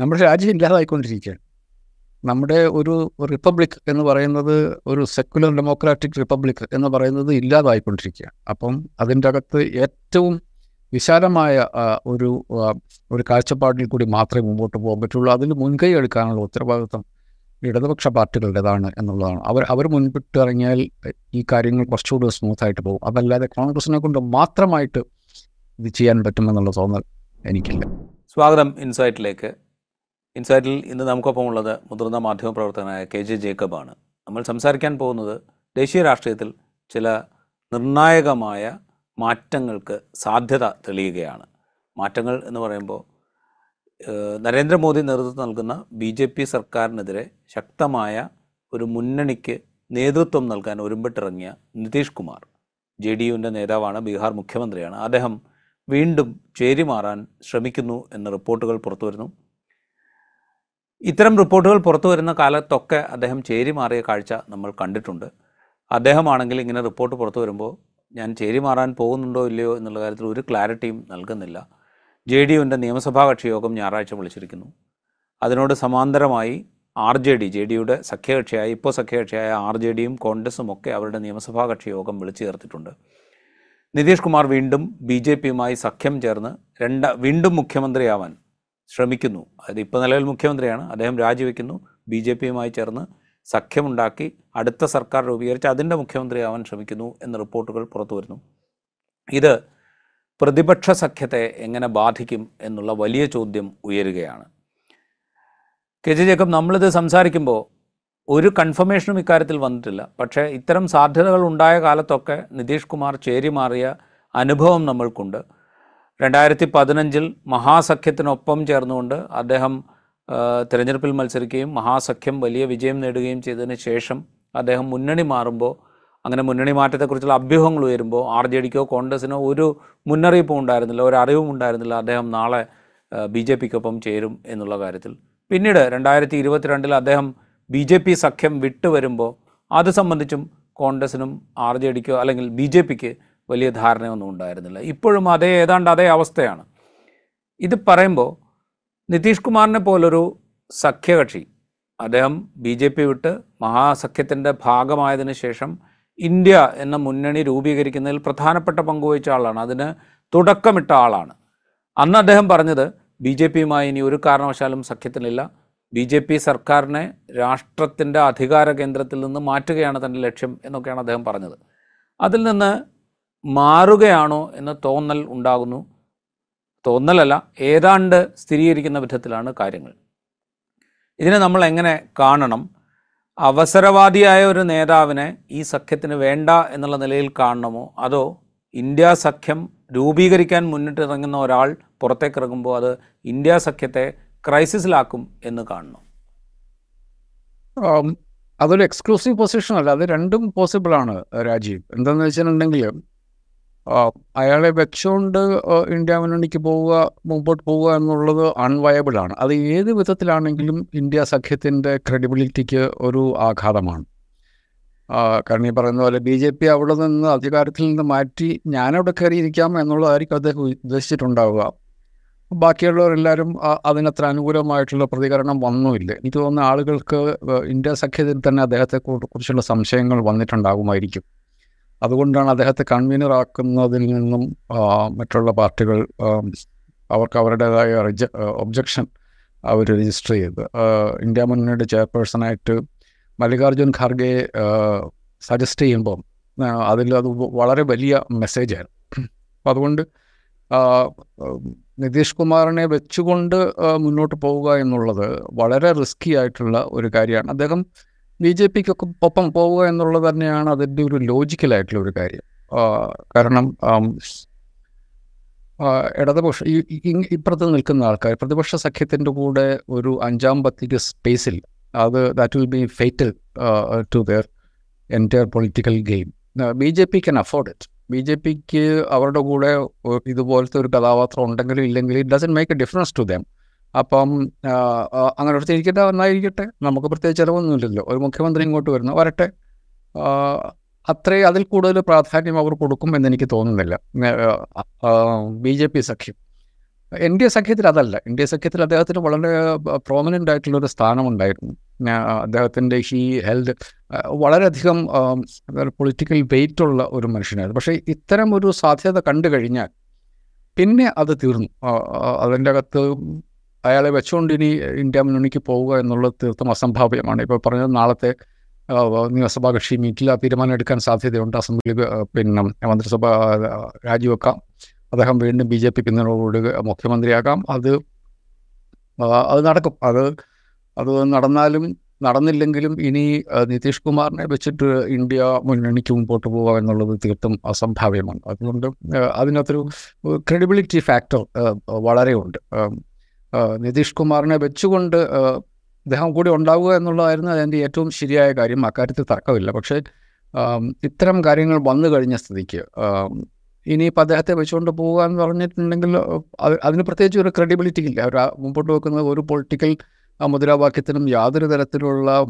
നമ്മുടെ രാജ്യം ഇല്ലാതായിക്കൊണ്ടിരിക്കുകയാണ്. നമ്മുടെ ഒരു റിപ്പബ്ലിക് എന്ന് പറയുന്നത് ഒരു സെക്കുലർ ഡെമോക്രാറ്റിക് റിപ്പബ്ലിക് എന്ന് പറയുന്നത് ഇല്ലാതായിക്കൊണ്ടിരിക്കുകയാണ്. അപ്പം അതിന്റെ അകത്ത് ഏറ്റവും വിശാലമായ ഒരു ഒരു കാഴ്ചപ്പാടിൽ കൂടി മാത്രമേ മുമ്പോട്ട് പോകാൻ പറ്റുള്ളൂ. അതിൽ മുൻകൈ എടുക്കാനുള്ള ഉത്തരവാദിത്വം ഇടതുപക്ഷ പാർട്ടികളുടേതാണ് എന്നുള്ളതാണ്. അവർ അവർ മുൻപിട്ട് ഇറങ്ങിയാൽ ഈ കാര്യങ്ങൾ കുറച്ചുകൂടി സ്മൂത്തായിട്ട് പോകും. അതല്ലാതെ കോൺഗ്രസിനെ കൊണ്ട് മാത്രമായിട്ട് ഇത് ചെയ്യാൻ പറ്റുമെന്നുള്ള തോന്നൽ എനിക്കില്ല. സ്വാഗതം ഇൻസൈറ്റിലേക്ക്. ഇൻസൈറ്റിൽ ഇന്ന് നമുക്കൊപ്പം ഉള്ളത് മുതിർന്ന മാധ്യമപ്രവർത്തകനായ കെ ജെ ജേക്കബാണ്. നമ്മൾ സംസാരിക്കാൻ പോകുന്നത് ദേശീയ രാഷ്ട്രീയത്തിൽ ചില നിർണായകമായ മാറ്റങ്ങൾക്ക് സാധ്യത തെളിയുകയാണ്. മാറ്റങ്ങൾ എന്ന് പറയുമ്പോൾ നരേന്ദ്രമോദി നേതൃത്വം നൽകുന്ന ബി ജെ പി സർക്കാരിനെതിരെ ശക്തമായ ഒരു മുന്നണിക്ക് നേതൃത്വം നൽകാൻ ഒരുമ്പിട്ടിറങ്ങിയ നിതീഷ് കുമാർ ജെ ഡി യുവിന്റെ നേതാവാണ് ബീഹാർ മുഖ്യമന്ത്രിയാണ്. അദ്ദേഹം വീണ്ടും ചേരിമാറാൻ ശ്രമിക്കുന്നു എന്ന റിപ്പോർട്ടുകൾ പുറത്തു വരുന്നു ഇത്തരം റിപ്പോർട്ടുകൾ പുറത്തു വരുന്ന കാലത്തൊക്കെ അദ്ദേഹം ചേരി മാറിയ കാഴ്ച നമ്മൾ കണ്ടിട്ടുണ്ട്. അദ്ദേഹമാണെങ്കിൽ ഇങ്ങനെ റിപ്പോർട്ട് പുറത്തു വരുമ്പോൾ ഞാൻ ചേരി മാറാൻ പോകുന്നുണ്ടോ ഇല്ലയോ എന്നുള്ള കാര്യത്തിൽ ഒരു ക്ലാരിറ്റിയും നൽകുന്നില്ല. ജെ ഡി യുവിന്റെ നിയമസഭാ കക്ഷി യോഗം ഞായറാഴ്ച വിളിച്ചിരിക്കുന്നു. അതിനോട് സമാന്തരമായി ആർ ജെ ഡി ജെ ഡിയുടെ സഖ്യകക്ഷിയായ ഇപ്പോൾ സഖ്യകക്ഷിയായ ആർ ജെ ഡിയും കോൺഗ്രസും ഒക്കെ അവരുടെ നിയമസഭാ കക്ഷി യോഗം വിളിച്ചു ചേർത്തിട്ടുണ്ട്. നിതീഷ് കുമാർ വീണ്ടും ബി ജെ പിയുമായി സഖ്യം ചേർന്ന് രണ്ട വീണ്ടും മുഖ്യമന്ത്രിയാവാൻ ശ്രമിക്കുന്നു. അതായത് ഇപ്പോൾ നിലവിൽ മുഖ്യമന്ത്രിയാണ് അദ്ദേഹം രാജിവെക്കുന്നു ബി ജെ പിയുമായി ചേർന്ന് സഖ്യമുണ്ടാക്കി അടുത്ത സർക്കാർ രൂപീകരിച്ച് അതിന്റെ മുഖ്യമന്ത്രിയാവാൻ ശ്രമിക്കുന്നു എന്ന റിപ്പോർട്ടുകൾ പുറത്തു വരുന്നു. ഇത് പ്രതിപക്ഷ സഖ്യത്തെ എങ്ങനെ ബാധിക്കും എന്നുള്ള വലിയ ചോദ്യം ഉയരുകയാണ്. കെ ജെ ജേക്കബ് നമ്മളിത് സംസാരിക്കുമ്പോൾ ഒരു കൺഫർമേഷനും ഇക്കാര്യത്തിൽ വന്നിട്ടില്ല. പക്ഷേ ഇത്തരം സാധ്യതകൾ ഉണ്ടായ കാലത്തൊക്കെ നിതീഷ് കുമാർ ചേരി മാറിയ അനുഭവം നമ്മൾക്കുണ്ട്. രണ്ടായിരത്തി പതിനഞ്ചിൽ മഹാസഖ്യത്തിനൊപ്പം ചേർന്നുകൊണ്ട് അദ്ദേഹം തിരഞ്ഞെടുപ്പിൽ മത്സരിക്കുകയും മഹാസഖ്യം വലിയ വിജയം നേടുകയും ചെയ്തതിന് ശേഷം അദ്ദേഹം മുന്നണി മാറുമ്പോൾ അങ്ങനെ മുന്നണി മാറ്റത്തെക്കുറിച്ചുള്ള അഭ്യൂഹങ്ങൾ ഉയരുമ്പോൾ ആർ ജെ ഡിക്കോ കോൺഗ്രസിനോ ഒരു മുന്നറിയിപ്പും ഉണ്ടായിരുന്നില്ല ഒരു അറിവും ഉണ്ടായിരുന്നില്ല അദ്ദേഹം നാളെ ബി ജെ പിക്കൊപ്പം ചേരും എന്നുള്ള കാര്യത്തിൽ. പിന്നീട് രണ്ടായിരത്തി ഇരുപത്തിരണ്ടിൽ അദ്ദേഹം ബി ജെ പി സഖ്യം വിട്ടുവരുമ്പോൾ അത് സംബന്ധിച്ചും കോൺഗ്രസിനും ആർ ജെ ഡിക്കോ അല്ലെങ്കിൽ ബി ജെ പിക്ക് വലിയ ധാരണയൊന്നും ഉണ്ടായിരുന്നില്ല. ഇപ്പോഴും അതേ ഏതാണ്ട് അതേ അവസ്ഥയാണ്. ഇത് പറയുമ്പോൾ നിതീഷ് കുമാറിനെ പോലൊരു സഖ്യകക്ഷി അദ്ദേഹം ബി ജെ പി വിട്ട് മഹാസഖ്യത്തിന്റെ ഭാഗമായതിനു ശേഷം ഇന്ത്യ എന്ന മുന്നണി രൂപീകരിക്കുന്നതിൽ പ്രധാനപ്പെട്ട പങ്കുവഹിച്ച ആളാണ്. അതിന് തുടക്കമിട്ട ആളാണ്. അന്ന് അദ്ദേഹം പറഞ്ഞത് ബി ജെ പിയുമായി ഇനി ഒരു കാരണവശാലും സഖ്യത്തിനില്ല. ബി ജെ പി സർക്കാരിനെ രാഷ്ട്രത്തിന്റെ അധികാര കേന്ദ്രത്തിൽ നിന്ന് മാറ്റുകയാണ് തന്റെ ലക്ഷ്യം എന്നൊക്കെയാണ് അദ്ദേഹം പറഞ്ഞത്. അതിൽ നിന്ന് മാറുകയാണോ എന്ന തോന്നൽ ഉണ്ടാകുന്നു. തോന്നലല്ല ഏതാണ്ട് സ്ഥിരീകരിക്കുന്ന വിധത്തിലാണ് കാര്യങ്ങൾ. ഇതിനെ നമ്മൾ എങ്ങനെ കാണണം? അവസരവാദിയായ ഒരു നേതാവിനെ ഈ സഖ്യത്തിന് വേണ്ട എന്നുള്ള നിലയിൽ കാണണമോ? അതോ ഇന്ത്യ സഖ്യം രൂപീകരിക്കാൻ മുന്നിട്ടിറങ്ങുന്ന ഒരാൾ പുറത്തേക്ക് ഇറങ്ങുമ്പോൾ അത് ഇന്ത്യ സഖ്യത്തെ ക്രൈസിസിലാക്കും എന്ന് കാണണം. അതൊരു എക്സ്ക്ലൂസീവ് പൊസിഷൻ അല്ല അത് രണ്ടും പോസിബിൾ ആണ് രാജീവ്. എന്താണെന്ന് വെച്ചിട്ടുണ്ടെങ്കിൽ അയാളെ വെച്ചുകൊണ്ട് ഇന്ത്യ മുന്നണിക്ക് പോവുക മുമ്പോട്ട് പോവുക എന്നുള്ളത് അൺവയബിൾ ആണ്. അത് ഏത് വിധത്തിലാണെങ്കിലും ഇന്ത്യ സഖ്യത്തിന്റെ ക്രെഡിബിലിറ്റിക്ക് ഒരു ആഘാതമാണ്. കാരണം ഈ പറയുന്ന പോലെ ബി ജെ പി അവിടെ നിന്ന് അധികാരത്തിൽ നിന്ന് മാറ്റി ഞാനവിടെ കയറിയിരിക്കാം എന്നുള്ളതായിരിക്കും അദ്ദേഹം ഉദ്ദേശിച്ചിട്ടുണ്ടാവുക. ബാക്കിയുള്ളവരെല്ലാവരും അതിനത്ര അനുകൂലമായിട്ടുള്ള പ്രതികരണം വന്നുമില്ല. എനിക്ക് തോന്നുന്ന ആളുകൾക്ക് ഇന്ത്യ സഖ്യത്തിൽ തന്നെ അദ്ദേഹത്തെ കുറിച്ചുള്ള സംശയങ്ങൾ വന്നിട്ടുണ്ടാകുമായിരിക്കും. അതുകൊണ്ടാണ് അദ്ദേഹത്തെ കൺവീനർ ആക്കുന്നതിൽ നിന്നും മറ്റുള്ള പാർട്ടികൾ അവർക്ക് അവരുടേതായ ഒബ്ജക്ഷൻ അവർ രജിസ്റ്റർ ചെയ്ത്. ഇന്ത്യ മുന്നണിയുടെ ചെയർപേഴ്സണായിട്ട് മല്ലികാർജുൻ ഖാർഗെ സജസ്റ്റ് ചെയ്യുമ്പോൾ അതിൽ അത് വളരെ വലിയ മെസ്സേജായിരുന്നു അപ്പം അതുകൊണ്ട് നിതീഷ് കുമാറിനെ വെച്ചുകൊണ്ട് മുന്നോട്ട് പോവുക എന്നുള്ളത് വളരെ റിസ്കി ആയിട്ടുള്ള ഒരു കാര്യമാണ്. അദ്ദേഹം ബി ജെ പിക്കൊക്കെ ഒപ്പം പോവുക എന്നുള്ളത് തന്നെയാണ് അതിന്റെ ഒരു ലോജിക്കലായിട്ടുള്ള ഒരു കാര്യം. കാരണം ഇടതുപക്ഷ ഈ ഇപ്പുറത്ത് നിൽക്കുന്ന ആൾക്കാർ പ്രതിപക്ഷ സഖ്യത്തിന്റെ കൂടെ ഒരു അഞ്ചാം പത്തിക്ക് സ്പേസിൽ അത് that will be fatal to their entire political game B J P can afford it B J പിക്ക് അവരുടെ കൂടെ ഇതുപോലത്തെ ഒരു കഥാപാത്രം ഉണ്ടെങ്കിലും ഇല്ലെങ്കിലും it doesn't make a difference to them അപ്പം അങ്ങനെ ഒരു അങ്ങനെ നന്നായിരിക്കട്ടെ. നമുക്ക് പ്രത്യേകിച്ച് ചിലവൊന്നുമില്ലല്ലോ. ഒരു മുഖ്യമന്ത്രി ഇങ്ങോട്ട് വരുന്നു വരട്ടെ. അത്രേ അതിൽ കൂടുതൽ പ്രാധാന്യം അവർ കൊടുക്കും എന്നെനിക്ക് തോന്നുന്നില്ല. ബി ജെ പി സഖ്യം. എൻ ഡി എ സഖ്യത്തിൽ അതല്ല. എൻ ഡി എ സഖ്യത്തിൽ അദ്ദേഹത്തിന് വളരെ പ്രോമിനന്റ് ആയിട്ടുള്ളൊരു സ്ഥാനമുണ്ടായിരുന്നു. അദ്ദേഹത്തിന്റെ ഹീ ഹെൽത്ത് വളരെയധികം പൊളിറ്റിക്കൽ വെയിറ്റ് ഉള്ള ഒരു മനുഷ്യനായിരുന്നു. പക്ഷേ ഇത്തരം ഒരു സാധ്യത കണ്ടു കഴിഞ്ഞാൽ പിന്നെ അത് തീർന്നു. അതിന്റെ അകത്ത് അയാളെ വെച്ചുകൊണ്ട് ഇനി ഇന്ത്യ മുന്നണിക്ക് പോവുക എന്നുള്ളത് തീർത്തും അസംഭാവ്യമാണ്. ഇപ്പോൾ പറഞ്ഞത് നാളത്തെ നിയമസഭാ കക്ഷി മീറ്റിൽ തീരുമാനം എടുക്കാൻ സാധ്യതയുണ്ട്. അസംബ്ലി പിന്നെ മന്ത്രിസഭ രാജിവെക്കാം. അദ്ദേഹം വീണ്ടും ബി ജെ പി പിന്തുണയോട് മുഖ്യമന്ത്രിയാകാം. അത് അത് നടക്കും. അത് അത് നടന്നാലും നടന്നില്ലെങ്കിലും ഇനി നിതീഷ് കുമാറിനെ വെച്ചിട്ട് ഇന്ത്യ മുന്നണിക്ക് മുമ്പോട്ട് പോവുക എന്നുള്ളത് തീർത്തും അസംഭാവ്യമാണ്. അതുകൊണ്ട് അതിനകത്തൊരു ക്രെഡിബിലിറ്റി ഫാക്ടർ വളരെ ഉണ്ട് നിതീഷ് കുമാറിനെ വെച്ചുകൊണ്ട് അദ്ദേഹം കൂടി ഉണ്ടാവുക എന്നുള്ളതായിരുന്നു അതിന്റെ ഏറ്റവും ശരിയായ കാര്യം. അക്കാര്യത്തിൽ തർക്കമില്ല. പക്ഷേ ഇത്തരം കാര്യങ്ങൾ വന്നു കഴിഞ്ഞ സ്ഥിതിക്ക് ഇനിയിപ്പോൾ അദ്ദേഹത്തെ വെച്ചുകൊണ്ട് പോവുക എന്ന് പറഞ്ഞിട്ടുണ്ടെങ്കിൽ അതിന് പ്രത്യേകിച്ച് ഒരു ക്രെഡിബിലിറ്റി ഇല്ല. ആ- മുമ്പോട്ട് വെക്കുന്ന ഒരു പൊളിറ്റിക്കൽ മുദ്രാവാക്യത്തിനും യാതൊരു തരത്തിലുള്ള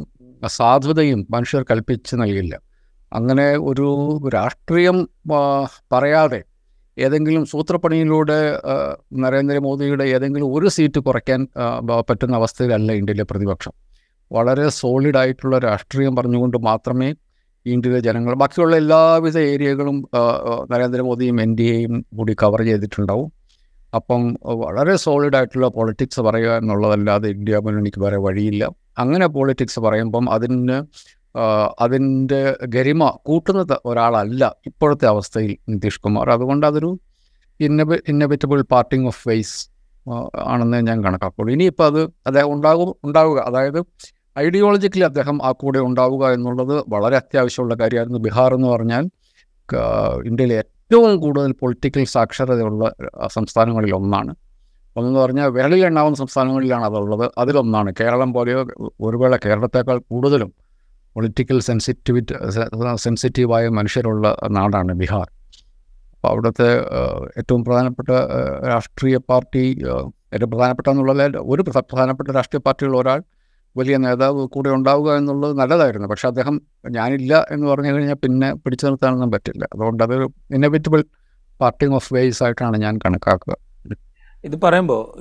സാധുതയും മനുഷ്യർ കൽപ്പിച്ച് നൽകില്ല. അങ്ങനെ ഒരു രാഷ്ട്രീയം പറയാതെ ഏതെങ്കിലും സൂത്രപ്പണിയിലൂടെ നരേന്ദ്രമോദിയുടെ ഏതെങ്കിലും ഒരു സീറ്റ് കുറയ്ക്കാൻ പറ്റുന്ന അവസ്ഥയിലല്ല ഇന്ത്യയിലെ പ്രതിപക്ഷം. വളരെ സോളിഡായിട്ടുള്ള രാഷ്ട്രീയം പറഞ്ഞുകൊണ്ട് മാത്രമേ ഇന്ത്യയിലെ ജനങ്ങൾ ബാക്കിയുള്ള എല്ലാവിധ ഏരിയകളും നരേന്ദ്രമോദിയും എൻ ഡി എയും കൂടി കവർ ചെയ്തിട്ടുണ്ടാവും. അപ്പം വളരെ സോളിഡായിട്ടുള്ള പൊളിറ്റിക്സ് പറയുക എന്നുള്ളതല്ലാതെ ഇന്ത്യ മുന്നണിക്ക് വേറെ വഴിയില്ല. അങ്ങനെ പൊളിറ്റിക്സ് പറയുമ്പം അതിന് അതിന്റെ ഗരിമ കൂട്ടുന്നത് ഒരാളല്ല ഇപ്പോഴത്തെ അവസ്ഥയിൽ നിതീഷ് കുമാർ. അതുകൊണ്ട് അതൊരു ഇന്നബ ഇന്നബിറ്റബിൾ പാർട്ടിങ് ഓഫ് വെയ്സ് ആണെന്ന് ഞാൻ കണക്കാക്കുള്ളൂ. ഇനിയിപ്പോൾ അത് അദ്ദേഹം ഉണ്ടാകും ഉണ്ടാവുക. അതായത് ഐഡിയോളജിക്കലി അദ്ദേഹം ആ കൂടെ ഉണ്ടാവുക എന്നുള്ളത് വളരെ അത്യാവശ്യമുള്ള കാര്യമായിരുന്നു. ബീഹാർ എന്ന് പറഞ്ഞാൽ ഇന്ത്യയിലെ ഏറ്റവും കൂടുതൽ പൊളിറ്റിക്കൽ സാക്ഷരതയുള്ള സംസ്ഥാനങ്ങളിലൊന്നാണ് ഒന്നെന്ന് പറഞ്ഞാൽ വിരലിൽ എണ്ണാവുന്ന സംസ്ഥാനങ്ങളിലാണ് അതുള്ളത്. അതിലൊന്നാണ്. കേരളം പോലെയോ ഒരുവേള കേരളത്തേക്കാൾ കൂടുതലും പൊളിറ്റിക്കൽ സെൻസിറ്റിവിറ്റി സെൻസിറ്റീവായ മനുഷ്യരുള്ള നാടാണ് ബീഹാർ. അപ്പോൾ അവിടുത്തെ ഏറ്റവും പ്രധാനപ്പെട്ട രാഷ്ട്രീയ പാർട്ടി ഏറ്റവും പ്രധാനപ്പെട്ട എന്നുള്ളത് ഒരു പ്രധ- പ്രധാനപ്പെട്ട രാഷ്ട്രീയ പാർട്ടിയുള്ള ഒരാൾ വലിയ നേതാവ് കൂടെ ഉണ്ടാവുക എന്നുള്ളത് നല്ലതായിരുന്നു. പക്ഷെ അദ്ദേഹം ഞാനില്ല എന്ന് പറഞ്ഞു കഴിഞ്ഞാൽ പിന്നെ പിടിച്ചു നിർത്താനൊന്നും പറ്റില്ല. അതുകൊണ്ട് അതൊരു ഇന്നവിറ്റബിൾ പാർട്ടിങ് ഓഫ് വേസ് ആയിട്ടാണ് ഞാൻ കണക്കാക്കുക. ഇത് പറയുമ്പോൾ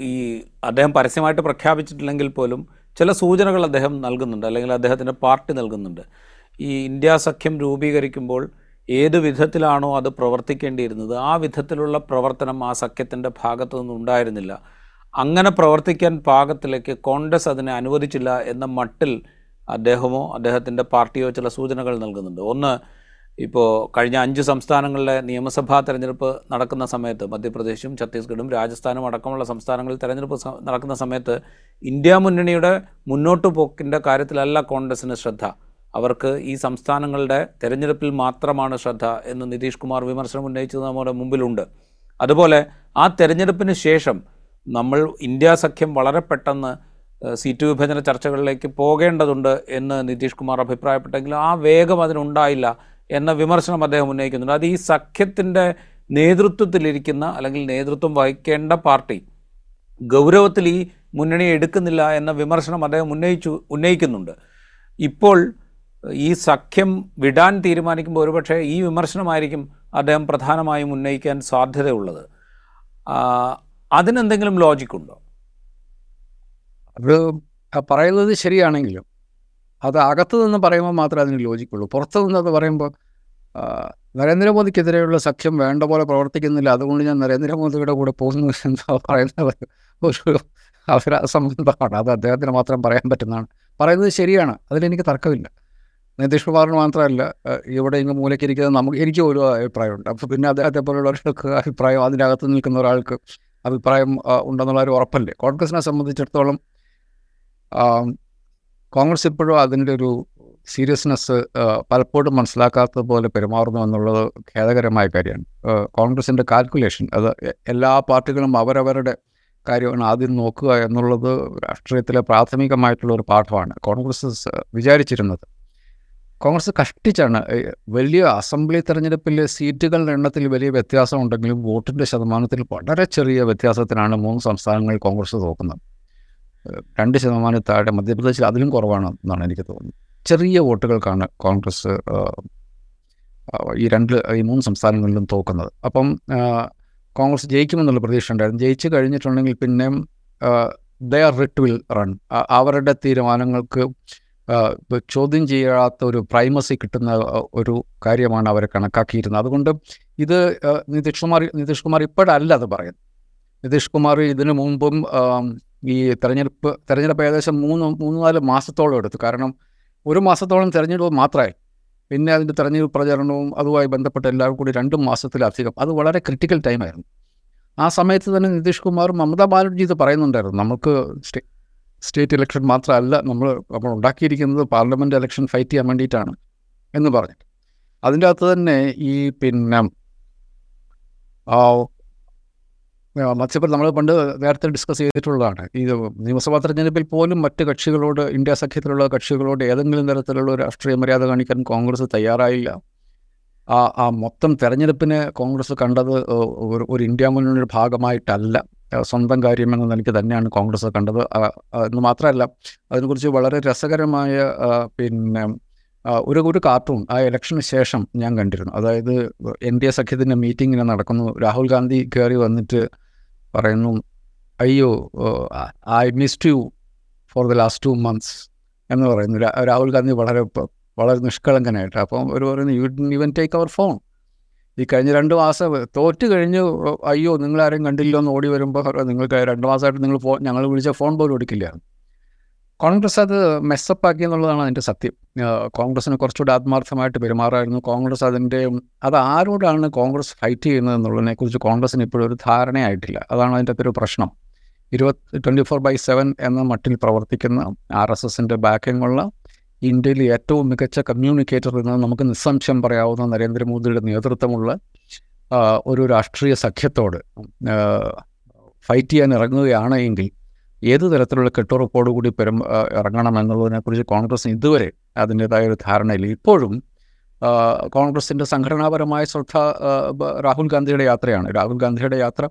ഈ അദ്ദേഹം പരസ്യമായിട്ട് പ്രഖ്യാപിച്ചിട്ടില്ലെങ്കിൽ പോലും ചില സൂചനകൾ അദ്ദേഹം നൽകുന്നുണ്ട് അല്ലെങ്കിൽ അദ്ദേഹത്തിന്റെ പാർട്ടി നൽകുന്നുണ്ട്. ഈ ഇന്ത്യ സഖ്യം രൂപീകരിക്കുമ്പോൾ ഏത് വിധത്തിലാണോ അത് പ്രവർത്തിക്കേണ്ടിയിരുന്നത് ആ വിധത്തിലുള്ള പ്രവർത്തനം ആ സഖ്യത്തിന്റെ ഭാഗത്തു നിന്നുണ്ടായിരുന്നില്ല അങ്ങനെ പ്രവർത്തിക്കാൻ പാകത്തിലേക്ക് കോൺഗ്രസ് അതിനെ അനുവദിച്ചില്ല എന്ന മട്ടിൽ അദ്ദേഹമോ അദ്ദേഹത്തിന്റെ പാർട്ടിയോ ചില സൂചനകൾ നൽകുന്നുണ്ട്. ഒന്ന് ഇപ്പോൾ കഴിഞ്ഞ അഞ്ച് സംസ്ഥാനങ്ങളിലെ നിയമസഭാ തെരഞ്ഞെടുപ്പ് നടക്കുന്ന സമയത്ത് മധ്യപ്രദേശും ഛത്തീസ്ഗഡും രാജസ്ഥാനും അടക്കമുള്ള സംസ്ഥാനങ്ങളിൽ തെരഞ്ഞെടുപ്പ് നടക്കുന്ന സമയത്ത് ഇന്ത്യ മുന്നണിയുടെ മുന്നോട്ട് പോക്കിന്റെ കാര്യത്തിലല്ല കോൺഗ്രസിന് ശ്രദ്ധ. അവർക്ക് ഈ സംസ്ഥാനങ്ങളുടെ തെരഞ്ഞെടുപ്പിൽ മാത്രമാണ് ശ്രദ്ധ എന്ന് നിതീഷ് കുമാർ വിമർശനം ഉന്നയിച്ചത് നമ്മുടെ മുമ്പിലുണ്ട്. അതുപോലെ ആ തെരഞ്ഞെടുപ്പിന് ശേഷം നമ്മൾ ഇന്ത്യ സഖ്യം വളരെ പെട്ടെന്ന് സീറ്റ് വിഭജന ചർച്ചകളിലേക്ക് പോകേണ്ടതുണ്ട് എന്ന് നിതീഷ് കുമാർ അഭിപ്രായപ്പെട്ടെങ്കിലും ആ വേഗം അതിനുണ്ടായില്ല. എന്ന വിമർശനം അദ്ദേഹം ഉന്നയിക്കുന്നുണ്ട്. അത് ഈ സഖ്യത്തിന്റെ നേതൃത്വത്തിലിരിക്കുന്ന അല്ലെങ്കിൽ നേതൃത്വം വഹിക്കേണ്ട പാർട്ടി ഗൗരവത്തിൽ ഈ മുന്നണിയെ എടുക്കുന്നില്ല എന്ന വിമർശനം അദ്ദേഹം ഉന്നയിച്ചു ഉന്നയിക്കുന്നുണ്ട്. ഇപ്പോൾ ഈ സഖ്യം വിടാൻ തീരുമാനിക്കുമ്പോൾ ഒരുപക്ഷെ ഈ വിമർശനമായിരിക്കും അദ്ദേഹം പ്രധാനമായും ഉന്നയിക്കാൻ സാധ്യതയുള്ളത്. അതിനെന്തെങ്കിലും ലോജിക്കുണ്ടോ അത് പറയുന്നത് ശരിയാണെങ്കിലും അത് അകത്തു നിന്ന് പറയുമ്പോൾ മാത്രമേ അതിന് ലോജിക്കുള്ളൂ പുറത്തു നിന്ന് അത് പറയുമ്പോൾ നരേന്ദ്രമോദിക്കെതിരെയുള്ള സഖ്യം വേണ്ട പോലെ പ്രവർത്തിക്കുന്നില്ല. അതുകൊണ്ട് ഞാൻ നരേന്ദ്രമോദിയുടെ കൂടെ പോകുന്നു എന്താ പറയുന്നത് ഒരു അവരസംബന്ധമാണ് അത് അദ്ദേഹത്തിന് മാത്രം പറയാൻ പറ്റുന്നതാണ്. പറയുന്നത് ശരിയാണ്. അതിലെനിക്ക് തർക്കമില്ല. നിതീഷ് കുമാറിന് മാത്രമല്ല ഇവിടെ ഇങ്ങ് മൂലക്കിരിക്കുന്ന നമുക്ക് എനിക്ക് ഒരു അഭിപ്രായമുണ്ട്. അപ്പോൾ പിന്നെ അദ്ദേഹത്തെ പോലുള്ളവർക്ക് അഭിപ്രായം അതിനകത്ത് നിൽക്കുന്ന ഒരാൾക്ക് അഭിപ്രായം ഉണ്ടെന്നുള്ള ഒരു ഉറപ്പല്ലേ? കോൺഗ്രസിനെ സംബന്ധിച്ചിടത്തോളം കോൺഗ്രസ് ഇപ്പോഴും അതിന്റെ ഒരു സീരിയസ്നെസ് പലപ്പോഴും മനസ്സിലാക്കാത്തത് പോലെ പെരുമാറുന്നു എന്നുള്ളത് ഖേദകരമായ കാര്യമാണ്. കോൺഗ്രസിന്റെ കാൽക്കുലേഷൻ അത് എല്ലാ പാർട്ടികളും അവരവരുടെ കാര്യമാണ് ആദ്യം നോക്കുക എന്നുള്ളത് രാഷ്ട്രീയത്തിലെ പ്രാഥമികമായിട്ടുള്ള ഒരു പാഠമാണ്. കോൺഗ്രസ് വിചാരിച്ചിരുന്നത്. കോൺഗ്രസ് കഷ്ടിച്ചാണ് വലിയ അസംബ്ലി തെരഞ്ഞെടുപ്പിൽ സീറ്റുകളുടെ എണ്ണത്തിൽ വലിയ വ്യത്യാസം ഉണ്ടെങ്കിലും വോട്ടിന്റെ ശതമാനത്തിൽ വളരെ ചെറിയ വ്യത്യാസത്തിനാണ് മൂന്ന് സംസ്ഥാനങ്ങളിൽ കോൺഗ്രസ് തോക്കുന്നത് രണ്ട് ശതമാനം താഴെ മധ്യപ്രദേശിൽ അതിലും കുറവാണ് എന്നാണ് എനിക്ക് തോന്നുന്നത്. ചെറിയ വോട്ടുകൾക്കാണ് കോൺഗ്രസ് ഈ രണ്ട് ഈ മൂന്ന് സംസ്ഥാനങ്ങളിലും തോക്കുന്നത്. അപ്പം കോൺഗ്രസ് ജയിക്കുമെന്നുള്ള പ്രതീക്ഷ ഉണ്ടായിരുന്നു. ജയിച്ചു കഴിഞ്ഞിട്ടുണ്ടെങ്കിൽ പിന്നെ ദേ ആർ റിട്ട് വിൽ റൺ അവരുടെ തീരുമാനങ്ങൾക്ക് ചോദ്യം ചെയ്യാത്ത ഒരു പ്രൈമസി കിട്ടുന്ന ഒരു കാര്യമാണ് അവരെ കണക്കാക്കിയിരുന്നത്. അതുകൊണ്ട് ഇത് നിതീഷ് കുമാർ നിതീഷ് കുമാർ ഇപ്പോഴല്ല അത് പറയുന്നത്. നിതീഷ് കുമാർ ഇതിനു മുമ്പും ഈ തെരഞ്ഞെടുപ്പ് തെരഞ്ഞെടുപ്പ് ഏകദേശം മൂന്ന് മൂന്ന് നാല് മാസത്തോളം എടുത്തു. കാരണം ഒരു മാസത്തോളം തെരഞ്ഞെടുപ്പ് മാത്രമായി. പിന്നെ അതിന്റെ തെരഞ്ഞെടുപ്പ് പ്രചരണവും അതുമായി ബന്ധപ്പെട്ട എല്ലാവരും കൂടി രണ്ട് മാസത്തിലധികം. അത് വളരെ ക്രിട്ടിക്കൽ ടൈമായിരുന്നു ആ സമയത്ത് തന്നെ നിതീഷ് കുമാർ മമതാ ബാനർജി ഇത് പറയുന്നുണ്ടായിരുന്നു. നമുക്ക് സ്റ്റേ സ്റ്റേറ്റ് ഇലക്ഷൻ മാത്രമല്ല നമ്മൾ നമ്മൾ ഉണ്ടാക്കിയിരിക്കുന്നത് പാർലമെന്റ് ഇലക്ഷൻ ഫൈറ്റ് ചെയ്യാൻ വേണ്ടിയിട്ടാണ് എന്ന് പറഞ്ഞു. അതിന്റെ അകത്ത് തന്നെ ഈ പിന്നെ മത്സ്യപ്പൻ നമ്മൾ പണ്ട് നേരത്തെ ഡിസ്കസ് ചെയ്തിട്ടുള്ളതാണ്. ഈ നിയമസഭാ തെരഞ്ഞെടുപ്പിൽ പോലും മറ്റ് കക്ഷികളോട് ഇന്ത്യ സഖ്യത്തിലുള്ള കക്ഷികളോട് ഏതെങ്കിലും തരത്തിലുള്ള ഒരു രാഷ്ട്രീയ മര്യാദ കാണിക്കാൻ കോൺഗ്രസ് തയ്യാറായില്ല. ആ ആ മൊത്തം തെരഞ്ഞെടുപ്പിനെ കോൺഗ്രസ് കണ്ടത് ഒരു ഇന്ത്യ മുന്നണിയുടെ ഭാഗമായിട്ടല്ല. സ്വന്തം കാര്യമെന്ന നിലയ്ക്ക് തന്നെയാണ് കോൺഗ്രസ് കണ്ടത്. എന്ന് മാത്രമല്ല അതിനെക്കുറിച്ച് വളരെ രസകരമായ പിന്നെ ഒരു ഒരു കാർട്ടൂൺ ആ ഇലക്ഷന് ശേഷം ഞാൻ കണ്ടിരുന്നു. അതായത് എൻ ഡി എ സഖ്യത്തിന്റെ മീറ്റിങ്ങിന് നടക്കുന്നു. രാഹുൽ ഗാന്ധി കയറി വന്നിട്ട് പറയുന്നു അയ്യോ I missed you for the last two months എന്ന് പറയുന്നു. രാഹുൽ ഗാന്ധി വളരെ വളരെ നിഷ്കളങ്കനായിട്ട്. അപ്പം ഒരു പറയുന്നു യു ഇവൻ ടേക്ക് അവർ ഫോൺ ഈ കഴിഞ്ഞ രണ്ട് മാസം തോറ്റ് കഴിഞ്ഞ് അയ്യോ നിങ്ങളാരും കണ്ടില്ലോ എന്ന് ഓടി വരുമ്പോൾ നിങ്ങൾക്ക് രണ്ട് മാസമായിട്ട് നിങ്ങൾ ഫോൺ ഞങ്ങൾ വിളിച്ച ഫോൺ പോലും എടുക്കില്ല കോൺഗ്രസ് അത് മെസ്സപ്പാക്കി എന്നുള്ളതാണ് അതിന്റെ സത്യം. കോൺഗ്രസ്സിന് കുറച്ചുകൂടി ആത്മാർത്ഥമായിട്ട് പെരുമാറായിരുന്നു. കോൺഗ്രസ് അതിന്റെ അത് ആരോടാണ് കോൺഗ്രസ് ഫൈറ്റ് ചെയ്യുന്നത് എന്നുള്ളതിനെക്കുറിച്ച് കോൺഗ്രസ്സിന് ഇപ്പോഴും ഒരു ധാരണയായിട്ടില്ല. അതാണ് അതിന്റെ ഒരു പ്രശ്നം. ഇരുപത് ട്വന്റി ഫോർ ബൈ സെവൻ എന്ന മട്ടിൽ പ്രവർത്തിക്കുന്ന ആർ എസ് എസിന്റെ ബാക്കിങ്ങുള്ള ഇന്ത്യയിൽ ഏറ്റവും മികച്ച കമ്മ്യൂണിക്കേറ്റർ എന്ന് നമുക്ക് നിസ്സംശയം പറയാവുന്ന നരേന്ദ്രമോദിയുടെ നേതൃത്വമുള്ള ഒരു രാഷ്ട്രീയ സഖ്യത്തോട് ഫൈറ്റ് ചെയ്യാൻ ഇറങ്ങുകയാണ് എങ്കിൽ ഏത് തരത്തിലുള്ള കെട്ടുറപ്പോടുകൂടി പെരും ഇറങ്ങണം എന്നുള്ളതിനെക്കുറിച്ച് കോൺഗ്രസ് ഇതുവരെ അതിന്റേതായ ഒരു ധാരണയില്ല ഇപ്പോഴും കോൺഗ്രസിന്റെ സംഘടനാപരമായ ശ്രദ്ധ രാഹുൽ ഗാന്ധിയുടെ യാത്രയാണ്. രാഹുൽ ഗാന്ധിയുടെ യാത്ര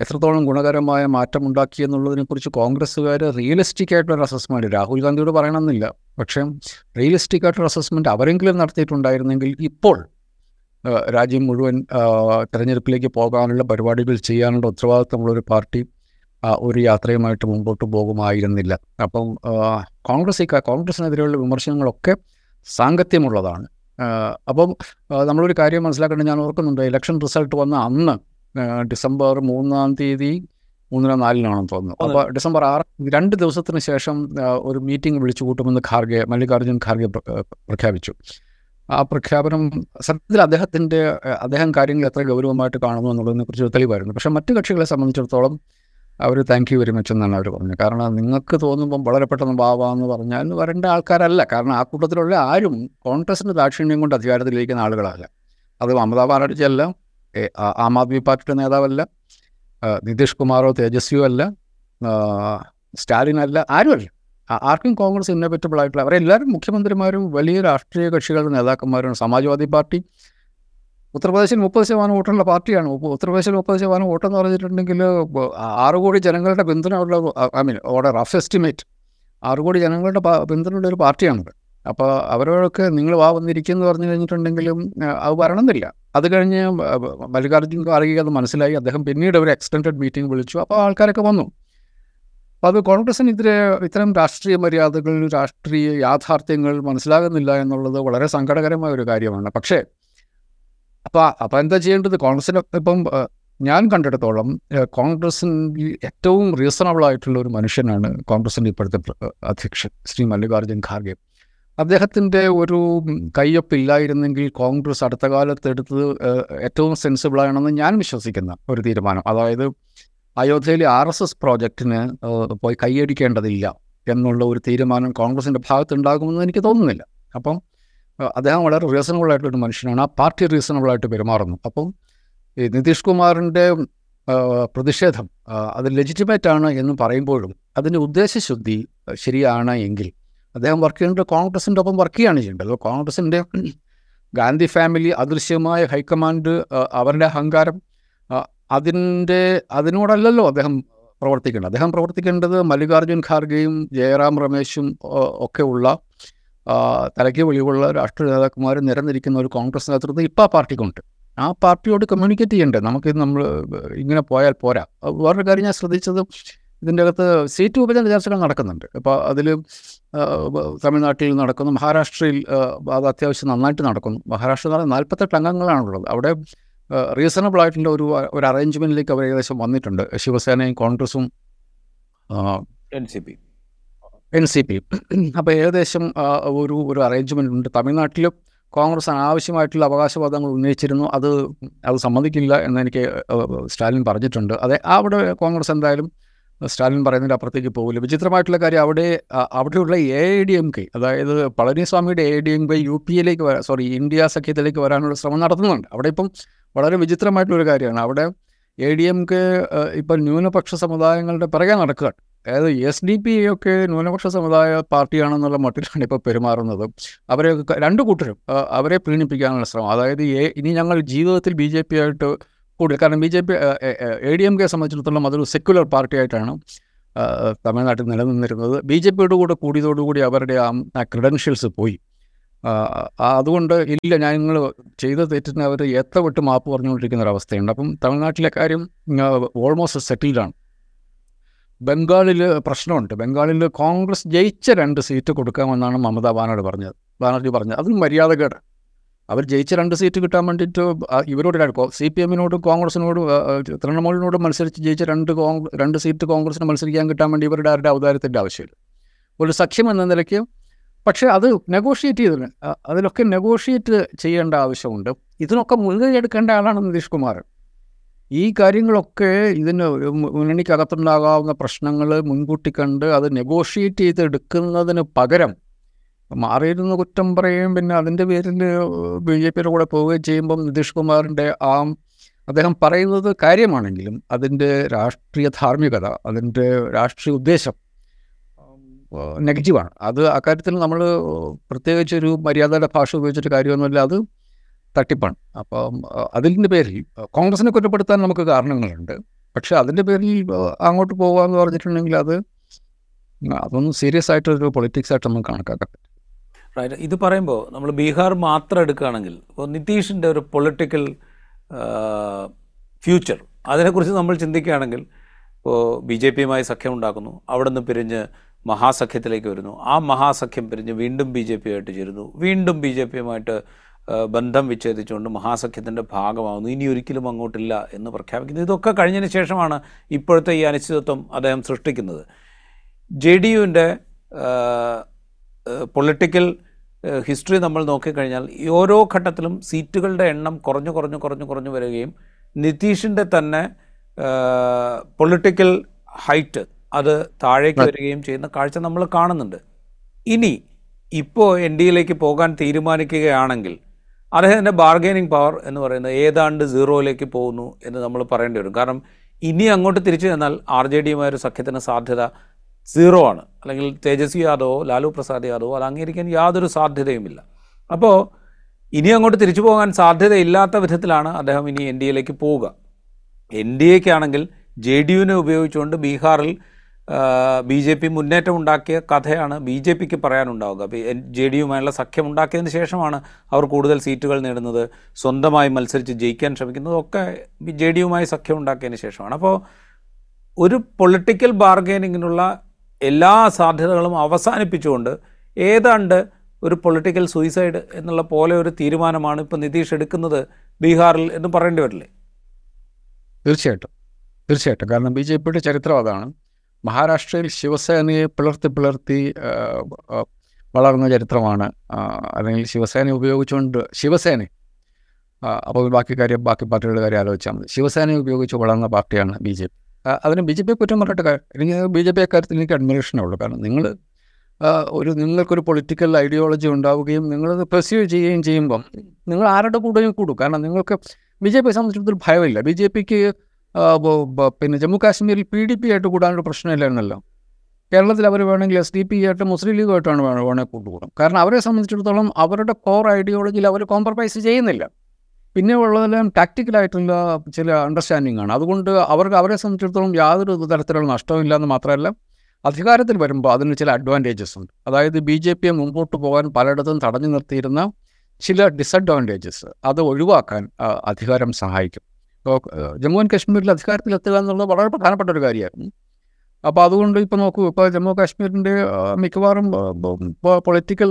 എത്രത്തോളം ഗുണകരമായ മാറ്റം ഉണ്ടാക്കി എന്നുള്ളതിനെക്കുറിച്ച് കോൺഗ്രസ്സുകാർ റിയലിസ്റ്റിക് ആയിട്ടുള്ള അസസ്മെന്റ് രാഹുൽ ഗാന്ധിയോട് പറയണമെന്നില്ല. പക്ഷേ റിയലിസ്റ്റിക് ആയിട്ടുള്ള അസസ്മെന്റ് അവരെങ്കിലും നടത്തിയിട്ടുണ്ടായിരുന്നെങ്കിൽ ഇപ്പോൾ രാജ്യം മുഴുവൻ തെരഞ്ഞെടുപ്പിലേക്ക് പോകാനുള്ള പരിപാടികൾ ചെയ്യാനുള്ള ഉത്തരവാദിത്തമുള്ള ഒരു പാർട്ടി ഒരു യാത്രയുമായിട്ട് മുമ്പോട്ട് പോകുമായിരുന്നില്ല. അപ്പം കോൺഗ്രസ് കോൺഗ്രസിനെതിരെയുള്ള വിമർശനങ്ങളൊക്കെ സാങ്കത്യമുള്ളതാണ്. അപ്പം നമ്മളൊരു കാര്യം മനസ്സിലാക്കേണ്ടത് ഞാൻ ഓർക്കുന്നുണ്ട്. ഇലക്ഷൻ റിസൾട്ട് വന്ന അന്ന് ഡിസംബർ മൂന്നാം തീയതി മൂന്നിനോ നാലിനാണെന്ന് തോന്നുന്നു. അപ്പോൾ ഡിസംബർ ആറ് രണ്ട് ദിവസത്തിന് ശേഷം ഒരു മീറ്റിംഗ് വിളിച്ചു കൂട്ടുമെന്ന് ഖാർഗെ മല്ലികാർജുൻ ഖാർഗെ പ്രഖ്യാപിച്ചു. ആ പ്രഖ്യാപനം സത്യത്തിൽ അദ്ദേഹത്തിന്റെ അദ്ദേഹം കാര്യങ്ങൾ എത്ര ഗൗരവമായിട്ട് കാണുന്നു എന്നുള്ളതിനെക്കുറിച്ച് കുറിച്ച് തെളിവായിരുന്നു. പക്ഷേ മറ്റു കക്ഷികളെ സംബന്ധിച്ചിടത്തോളം അവർ താങ്ക് യു വെരി മച്ച് എന്നാണ് അവർ പറഞ്ഞത്. കാരണം നിങ്ങൾക്ക് തോന്നുമ്പം വളരെ പെട്ടെന്ന് ബാബാന്ന് പറഞ്ഞാൽ വരേണ്ട ആൾക്കാരല്ല. കാരണം ആ കൂട്ടത്തിലുള്ള ആരും കോൺഗ്രസിന്റെ ദാക്ഷിണ്യം കൊണ്ട് അധികാരത്തിലിരിക്കുന്ന ആളുകളല്ല. അത് മമതാ ബാനർജി അല്ല ആം ആദ്മി പാർട്ടിയുടെ നേതാവല്ല നിതീഷ് കുമാറോ തേജസ്വിയോ അല്ല സ്റ്റാലിൻ അല്ല ആരുമല്ല. ആർക്കും കോൺഗ്രസ് ഇന്നോവേറ്റബിൾ ആയിട്ടുള്ള അവരെല്ലാവരും മുഖ്യമന്ത്രിമാരും വലിയ രാഷ്ട്രീയ കക്ഷികളുടെ നേതാക്കന്മാരും സമാജ്വാദി പാർട്ടി ഉത്തർപ്രദേശിൽ മുപ്പത് ശതമാനം വോട്ടുള്ള പാർട്ടിയാണ്. ഉത്തർപ്രദേശിൽ മുപ്പത് ശതമാനം വോട്ടെന്ന് പറഞ്ഞിട്ടുണ്ടെങ്കിൽ ആറ് കോടി ജനങ്ങളുടെ പിന്തുണ ഉള്ള ഐ മീൻ ഓടെ റഫ് എസ്റ്റിമേറ്റ് ആറ് കോടി ജനങ്ങളുടെ പിന്തുണയുള്ള ഒരു പാർട്ടിയാണത് അപ്പോൾ അവരോടൊക്കെ നിങ്ങൾ വാ വന്നിരിക്കുന്നു പറഞ്ഞു കഴിഞ്ഞിട്ടുണ്ടെങ്കിലും അത് വരണമെന്നില്ല. അത് കഴിഞ്ഞ് മല്ലികാർജുൻ ഖാർഗെ അത് മനസ്സിലായി. അദ്ദേഹം പിന്നീട് ഒരു എക്സ്റ്റൻഡ് മീറ്റിംഗ് വിളിച്ചു. അപ്പോൾ ആൾക്കാരൊക്കെ വന്നു. അപ്പോൾ അത് കോൺഗ്രസിനെതിരെ ഇത്തരം രാഷ്ട്രീയ മര്യാദകൾ രാഷ്ട്രീയ യാഥാർത്ഥ്യങ്ങൾ മനസ്സിലാകുന്നില്ല എന്നുള്ളത് വളരെ സങ്കടകരമായ ഒരു കാര്യമാണ്. പക്ഷേ അപ്പോൾ അപ്പോൾ എന്താ ചെയ്യേണ്ടത്? കോൺഗ്രസിന് ഇപ്പം ഞാൻ കണ്ടിടത്തോളം കോൺഗ്രസിന് ഏറ്റവും റീസണബിൾ ആയിട്ടുള്ള ഒരു മനുഷ്യനാണ് കോൺഗ്രസിന്റെ ഇപ്പോഴത്തെ അധ്യക്ഷൻ ശ്രീ മല്ലികാർജുൻ ഖാർഗെ. അദ്ദേഹത്തിന്റെ ഒരു കയ്യൊപ്പില്ലായിരുന്നെങ്കിൽ കോൺഗ്രസ് അടുത്ത കാലത്ത് എടുത്തത് ഏറ്റവും സെൻസിബിളാണെന്ന് ഞാൻ വിശ്വസിക്കുന്ന ഒരു തീരുമാനം. അതായത് അയോധ്യയിലെ ആർ എസ് എസ് പ്രോജക്റ്റിന് പോയി കൈയടിക്കേണ്ടതില്ല എന്നുള്ള ഒരു തീരുമാനം കോൺഗ്രസിന്റെ ഭാഗത്തുണ്ടാകുമെന്ന് എനിക്ക് തോന്നുന്നില്ല. അപ്പം അദ്ദേഹം വളരെ റീസണബിൾ ആയിട്ടൊരു മനുഷ്യനാണ്. ആ പാർട്ടി റീസണബിൾ ആയിട്ട് പെരുമാറുന്നു. അപ്പം ഈ നിതീഷ് കുമാറിന്റെ പ്രതിഷേധം അത് ലെജിറ്റിമേറ്റ് ആണ് എന്ന് പറയുമ്പോഴും അതിന്റെ ഉദ്ദേശശുദ്ധി ശരിയാണ് എങ്കിൽ അദ്ദേഹം വർക്ക് ചെയ്യേണ്ടത് കോൺഗ്രസിന്റെ ഒപ്പം വർക്ക് ചെയ്യുകയാണ് ചെയ്യേണ്ടത്. കോൺഗ്രസിന്റെ ഗാന്ധി ഫാമിലി അദൃശ്യമായ ഹൈക്കമാൻഡ് അവരുടെ അഹങ്കാരം അതിന്റെ അതിനോടല്ലല്ലോ അദ്ദേഹം പ്രവർത്തിക്കേണ്ടത്. അദ്ദേഹം പ്രവർത്തിക്കേണ്ടത് മല്ലികാർജുൻ ഖാർഗെയും ജയറാം രമേശും ഒക്കെ ഉള്ള തലയ്ക്ക് വെളിവുള്ള രാഷ്ട്രീയ നേതാക്കന്മാർ നിരന്നിരിക്കുന്ന ഒരു കോൺഗ്രസ് നേതൃത്വം ഇപ്പോൾ ആ പാർട്ടിക്കുണ്ട്. ആ പാർട്ടിയോട് കമ്മ്യൂണിക്കേറ്റ് ചെയ്യണ്ടേ? നമുക്ക് നമ്മൾ ഇങ്ങനെ പോയാൽ പോരാ. വേറൊരു കാര്യം ഞാൻ ശ്രദ്ധിച്ചത് ഇതിന്റെ അകത്ത് സീറ്റ് വിഭജന ചർച്ചകൾ നടക്കുന്നുണ്ട്. അപ്പോൾ അതിൽ തമിഴ്നാട്ടിൽ നടക്കുന്നു മഹാരാഷ്ട്രയിൽ അത് അത്യാവശ്യം നന്നായിട്ട് നടക്കുന്നു. മഹാരാഷ്ട്ര എന്ന് പറഞ്ഞാൽ നാൽപ്പത്തെട്ട് അംഗങ്ങളാണുള്ളത്. അവിടെ റീസണബിൾ ആയിട്ടുള്ള ഒരു ഒരു അറേഞ്ച്മെന്റിലേക്ക് അവർ ഏകദേശം വന്നിട്ടുണ്ട്. ശിവസേനയും കോൺഗ്രസും N C P N C P അപ്പോൾ ഏകദേശം ഒരു ഒരു അറേഞ്ച്മെന്റ് ഉണ്ട്. തമിഴ്നാട്ടിലും കോൺഗ്രസ് അനാവശ്യമായിട്ടുള്ള അവകാശവാദങ്ങൾ ഉന്നയിച്ചിരുന്നു. അത് അത് സമ്മതിക്കില്ല എന്ന് എനിക്ക് സ്റ്റാലിൻ പറഞ്ഞിട്ടുണ്ട്. അതെ അവിടെ കോൺഗ്രസ് എന്തായാലും സ്റ്റാലിൻ പറയുന്നതിന്റെ അപ്പുറത്തേക്ക് പോകില്ല. വിചിത്രമായിട്ടുള്ള കാര്യം അവിടെ അവിടെയുള്ള A I D M K അതായത് പളനിസ്വാമിയുടെ A D M K U P എയിലേക്ക് വരാൻ സോറി ഇന്ത്യ സഖ്യത്തിലേക്ക് വരാനുള്ള ശ്രമം നടത്തുന്നുണ്ട്. അവിടെ ഇപ്പം വളരെ വിചിത്രമായിട്ടുള്ളൊരു കാര്യമാണ്. അവിടെ എ ഡി എം കെ ഇപ്പം ന്യൂനപക്ഷ സമുദായങ്ങളുടെ പിറകെ നടക്കുകയാണ്. അതായത് എസ് ഡി പി ഒക്കെ ന്യൂനപക്ഷ സമുദായ പാർട്ടിയാണെന്നുള്ള മട്ടിലാണ് ഇപ്പോൾ പെരുമാറുന്നത്. അവരെ രണ്ട് കൂട്ടരും അവരെ പ്രീണിപ്പിക്കാനുള്ള ശ്രമം. അതായത് ഏ ഇനി ഞങ്ങൾ ജീവിതത്തിൽ ബി ജെ പി ആയിട്ട് കൂടുതൽ കാരണം B J P A D M K സംബന്ധിച്ചിടത്തോളം അതൊരു സെക്യുലർ പാർട്ടിയായിട്ടാണ് തമിഴ്നാട്ടിൽ നിലനിന്നിരുന്നത്. ബി ജെ പിയുടെ കൂടെ കൂടിയതോടുകൂടി അവരുടെ ആ ക്രെഡൻഷ്യൽസ് പോയി. അതുകൊണ്ട് ഇല്ല ഞാൻ നിങ്ങൾ ചെയ്ത തെറ്റിന് അവർ എത്ര വിട്ട് മാപ്പ് പറഞ്ഞുകൊണ്ടിരിക്കുന്ന ഒരു അവസ്ഥയുണ്ട്. അപ്പം തമിഴ്നാട്ടിലെ കാര്യം ഓൾമോസ്റ്റ് സെറ്റിൽഡാണ് ബംഗാളിൽ പ്രശ്നമുണ്ട്. ബംഗാളിൽ കോൺഗ്രസ് ജയിച്ച രണ്ട് സീറ്റ് കൊടുക്കാമെന്നാണ് മമതാ ബാനർജി പറഞ്ഞത്. ബാനർജി പറഞ്ഞത്. അതും മര്യാദകേട്. അവർ ജയിച്ച രണ്ട് സീറ്റ് കിട്ടാൻ വേണ്ടിയിട്ട് ഇവരോട് സി പി എമ്മിനോടും കോൺഗ്രസിനോടും തൃണമൂലിനോടും മത്സരിച്ച് ജയിച്ച രണ്ട് രണ്ട് സീറ്റ് കോൺഗ്രസിന് മത്സരിക്കാൻ കിട്ടാൻ വേണ്ടി ഇവരുടെ ആരുടെ ഔദാര്യത്തിന്റെ ആവശ്യമില്ല. ഒരു സഖ്യം എന്ന നിലയ്ക്ക് പക്ഷേ അത് നെഗോഷിയേറ്റ് ചെയ്തിട്ടുണ്ട് അതിലൊക്കെ നെഗോഷിയേറ്റ് ചെയ്യേണ്ട ആവശ്യമുണ്ട്. ഇതിനൊക്കെ മുൻകൈ എടുക്കേണ്ട ആളാണ് നിതീഷ് കുമാർ. ഈ കാര്യങ്ങളൊക്കെ ഇതിന് മുന്നണിക്കകത്തുണ്ടാകാവുന്ന പ്രശ്നങ്ങൾ മുൻകൂട്ടി കണ്ട് അത് നെഗോഷിയേറ്റ് ചെയ്തെടുക്കുന്നതിന് പകരം മാറിയിരുന്ന കുറ്റം പറയുകയും പിന്നെ അതിന്റെ പേരിൽ ബി ജെ പിയുടെ കൂടെ പോവുകയും ചെയ്യുമ്പം നിതീഷ് കുമാറിന്റെ ആ അദ്ദേഹം പറയുന്നത് കാര്യമാണെങ്കിലും അതിന്റെ രാഷ്ട്രീയ ധാർമ്മികത അതിന്റെ രാഷ്ട്രീയ ഉദ്ദേശം നെഗറ്റീവാണ്. അത് അക്കാര്യത്തിൽ നമ്മൾ പ്രത്യേകിച്ച് ഒരു മര്യാദയുടെ ഭാഷ ഉപയോഗിച്ചിട്ട് കാര്യമൊന്നുമില്ല. അത് തട്ടിപ്പാണ്. അപ്പം അതിന്റെ പേരിൽ കോൺഗ്രസിനെ കുറ്റപ്പെടുത്താൻ നമുക്ക് കാരണങ്ങളുണ്ട്. പക്ഷെ അതിന്റെ പേരിൽ അങ്ങോട്ട് പോകുക എന്ന് പറഞ്ഞിട്ടുണ്ടെങ്കിൽ അത് അതൊന്നും സീരിയസ് ആയിട്ടൊരു പൊളിറ്റിക്സ് ആയിട്ട് നമുക്ക് കണക്കാക്കാം റൈറ്റ്. ഇത് പറയുമ്പോൾ നമ്മൾ ബീഹാർ മാത്രം എടുക്കുകയാണെങ്കിൽ ഇപ്പോൾ നിതീഷിന്റെ ഒരു പൊളിറ്റിക്കൽ ഫ്യൂച്ചർ അതിനെക്കുറിച്ച് നമ്മൾ ചിന്തിക്കുകയാണെങ്കിൽ ഇപ്പോൾ ബി ജെ പിയുമായി സഖ്യം ഉണ്ടാക്കുന്നു അവിടെ നിന്ന് പിരിഞ്ഞ് മഹാസഖ്യത്തിലേക്ക് വരുന്നു. ആ മഹാസഖ്യം പിരിഞ്ഞ് വീണ്ടും ബി ജെ പിയായിട്ട് ചേരുന്നു. വീണ്ടും ബി ജെ പിയുമായിട്ട് ബന്ധം വിച്ഛേദിച്ചുകൊണ്ട് മഹാസഖ്യത്തിന്റെ ഭാഗമാകുന്നു ഇനി ഒരിക്കലും അങ്ങോട്ടില്ല എന്ന് പ്രഖ്യാപിക്കുന്നത് ഇതൊക്കെ കഴിഞ്ഞതിന് ശേഷമാണ് ഇപ്പോഴത്തെ ഈ അനിശ്ചിതത്വം അദ്ദേഹം സൃഷ്ടിക്കുന്നത്. ജെ ഡി യുവിന്റെ പൊളിറ്റിക്കൽ ഹിസ്റ്ററി നമ്മൾ നോക്കിക്കഴിഞ്ഞാൽ ഓരോ ഘട്ടത്തിലും സീറ്റുകളുടെ എണ്ണം കുറഞ്ഞു കുറഞ്ഞു കുറഞ്ഞു കുറഞ്ഞു വരികയും നിതീഷിന്റെ തന്നെ പൊളിറ്റിക്കൽ ഹൈറ്റ് അത് താഴേക്ക് വരികയും ചെയ്യുന്ന കാഴ്ച നമ്മൾ കാണുന്നുണ്ട്. ഇനി ഇപ്പോൾ എൻ ഡി എയിലേക്ക് പോകാൻ തീരുമാനിക്കുകയാണെങ്കിൽ അദ്ദേഹത്തിന്റെ ബാർഗൈനിങ് പവർ എന്ന് പറയുന്നത് ഏതാണ്ട് സീറോയിലേക്ക് പോകുന്നു എന്ന് നമ്മൾ പറയേണ്ടി വരും. കാരണം ഇനി അങ്ങോട്ട് തിരിച്ചു ചെന്നാൽ ആർ ജെ ഡിയുമായ ഒരു സഖ്യത്തിന് സാധ്യത സീറോ ആണ്. അല്ലെങ്കിൽ തേജസ്വി യാദവോ ലാലു പ്രസാദ് യാദവോ അത് അംഗീകരിക്കാൻ യാതൊരു സാധ്യതയുമില്ല. അപ്പോൾ ഇനി അങ്ങോട്ട് തിരിച്ചു പോകാൻ സാധ്യതയില്ലാത്ത വിധത്തിലാണ് അദ്ദേഹം ഇനി എൻ ഡി എയിലേക്ക് പോവുക. എൻ ഡി എക്കാണെങ്കിൽ ജെ ഡി യുവിനെ ഉപയോഗിച്ചുകൊണ്ട് ബീഹാറിൽ ബി ജെ പി മുന്നേറ്റം ഉണ്ടാക്കിയ കഥയാണ് ബി ജെ പിക്ക് പറയാനുണ്ടാവുക. ജെ ഡി യുമായുള്ള സഖ്യം ഉണ്ടാക്കിയതിന് ശേഷമാണ് അവർ കൂടുതൽ സീറ്റുകൾ നേടുന്നത് സ്വന്തമായി മത്സരിച്ച് ജയിക്കാൻ ശ്രമിക്കുന്നത് ഒക്കെ ജെ ഡി യുമായി സഖ്യം ഉണ്ടാക്കിയതിന് ശേഷമാണ്. അപ്പോൾ ഒരു പൊളിറ്റിക്കൽ ബാർഗൈനിങ്ങിനുള്ള എല്ലാ സാധ്യതകളും അവസാനിപ്പിച്ചുകൊണ്ട് ഏതാണ്ട് ഒരു പൊളിറ്റിക്കൽ സൂയിസൈഡ് എന്നുള്ള പോലെ ഒരു തീരുമാനമാണ് ഇപ്പോൾ നിതീഷ് എടുക്കുന്നത് ബീഹാറിൽ എന്ന് പറയേണ്ടി വരില്ലേ? തീർച്ചയായിട്ടും. തീർച്ചയായിട്ടും. കാരണം ബി ജെ പിയുടെ ചരിത്രം അതാണ്. മഹാരാഷ്ട്രയിൽ ശിവസേനയെ പിളർത്തി പിളർത്തി വളർന്ന ചരിത്രമാണ്. അല്ലെങ്കിൽ ശിവസേന ഉപയോഗിച്ചുകൊണ്ട് ശിവസേന അപ്പോൾ ബാക്കി കാര്യം ബാക്കി പാർട്ടികളുടെ കാര്യം ആലോചിച്ചാൽ മതി. ശിവസേനയെ ഉപയോഗിച്ച് വളർന്ന പാർട്ടിയാണ് ബി ജെ പി. അതിന് ബി ജെ പി കുറ്റം പറഞ്ഞിട്ട് എനിക്ക് ബി ജെ പി അക്കാര്യത്തിൽ എനിക്ക് അഡ്മിറേഷനേ ഉള്ളൂ. കാരണം നിങ്ങൾ ഒരു നിങ്ങൾക്കൊരു പൊളിറ്റിക്കൽ ഐഡിയോളജി ഉണ്ടാവുകയും നിങ്ങളത് പെർസ്യൂ ചെയ്യുകയും ചെയ്യുമ്പം നിങ്ങൾ ആരുടെ കൂടെയും കൂടും. കാരണം നിങ്ങൾക്ക് ബി ജെ പിയെ സംബന്ധിച്ചിടത്തോളം ഭയമില്ല. ബി ജെ പിക്ക് പിന്നെ ജമ്മു കാശ്മീരിൽ പി ഡി പി ആയിട്ട് കൂടാനൊരു പ്രശ്നമില്ലായിരുന്നല്ലോ. കേരളത്തിൽ അവർ വേണമെങ്കിൽ എസ് ഡി പി ആയിട്ട് മുസ്ലിം ലീഗുമായിട്ടാണ് വേണം വേണമെങ്കിൽ കൂട്ടുകൂടും. കാരണം അവരെ സംബന്ധിച്ചിടത്തോളം അവരുടെ കോർ ഐഡിയോളജിയിൽ അവർ കോംപ്രമൈസ് ചെയ്യുന്നില്ല. പിന്നെ ഉള്ളതെല്ലാം ടാക്റ്റിക്കലായിട്ടുള്ള ചില അണ്ടർസ്റ്റാൻഡിംഗ് ആണ്. അതുകൊണ്ട് അവർക്ക് അവരെ സംബന്ധിച്ചിടത്തോളം യാതൊരു തരത്തിലുള്ള നഷ്ടമില്ല എന്ന് മാത്രമല്ല അധികാരത്തിൽ വരുമ്പോൾ അതിന് ചില അഡ്വാന്റേജസ് ഉണ്ട്. അതായത് ബി ജെ പിയെ മുമ്പോട്ട് പോകാൻ പലയിടത്തും തടഞ്ഞു നിർത്തിയിരുന്ന ചില ഡിസഡ്വാന്റേജസ് അത് ഒഴിവാക്കാൻ അധികാരം സഹായിക്കും. ജമ്മു ആൻഡ് കാശ്മീരിൽ അധികാരത്തിലെത്തുക എന്നുള്ളത് വളരെ പ്രധാനപ്പെട്ട ഒരു കാര്യമായിരുന്നു. അപ്പോൾ അതുകൊണ്ട് ഇപ്പോൾ നോക്കൂ ഇപ്പോൾ ജമ്മു കാശ്മീരിന്റെ മിക്കവാറും പൊളിറ്റിക്കൽ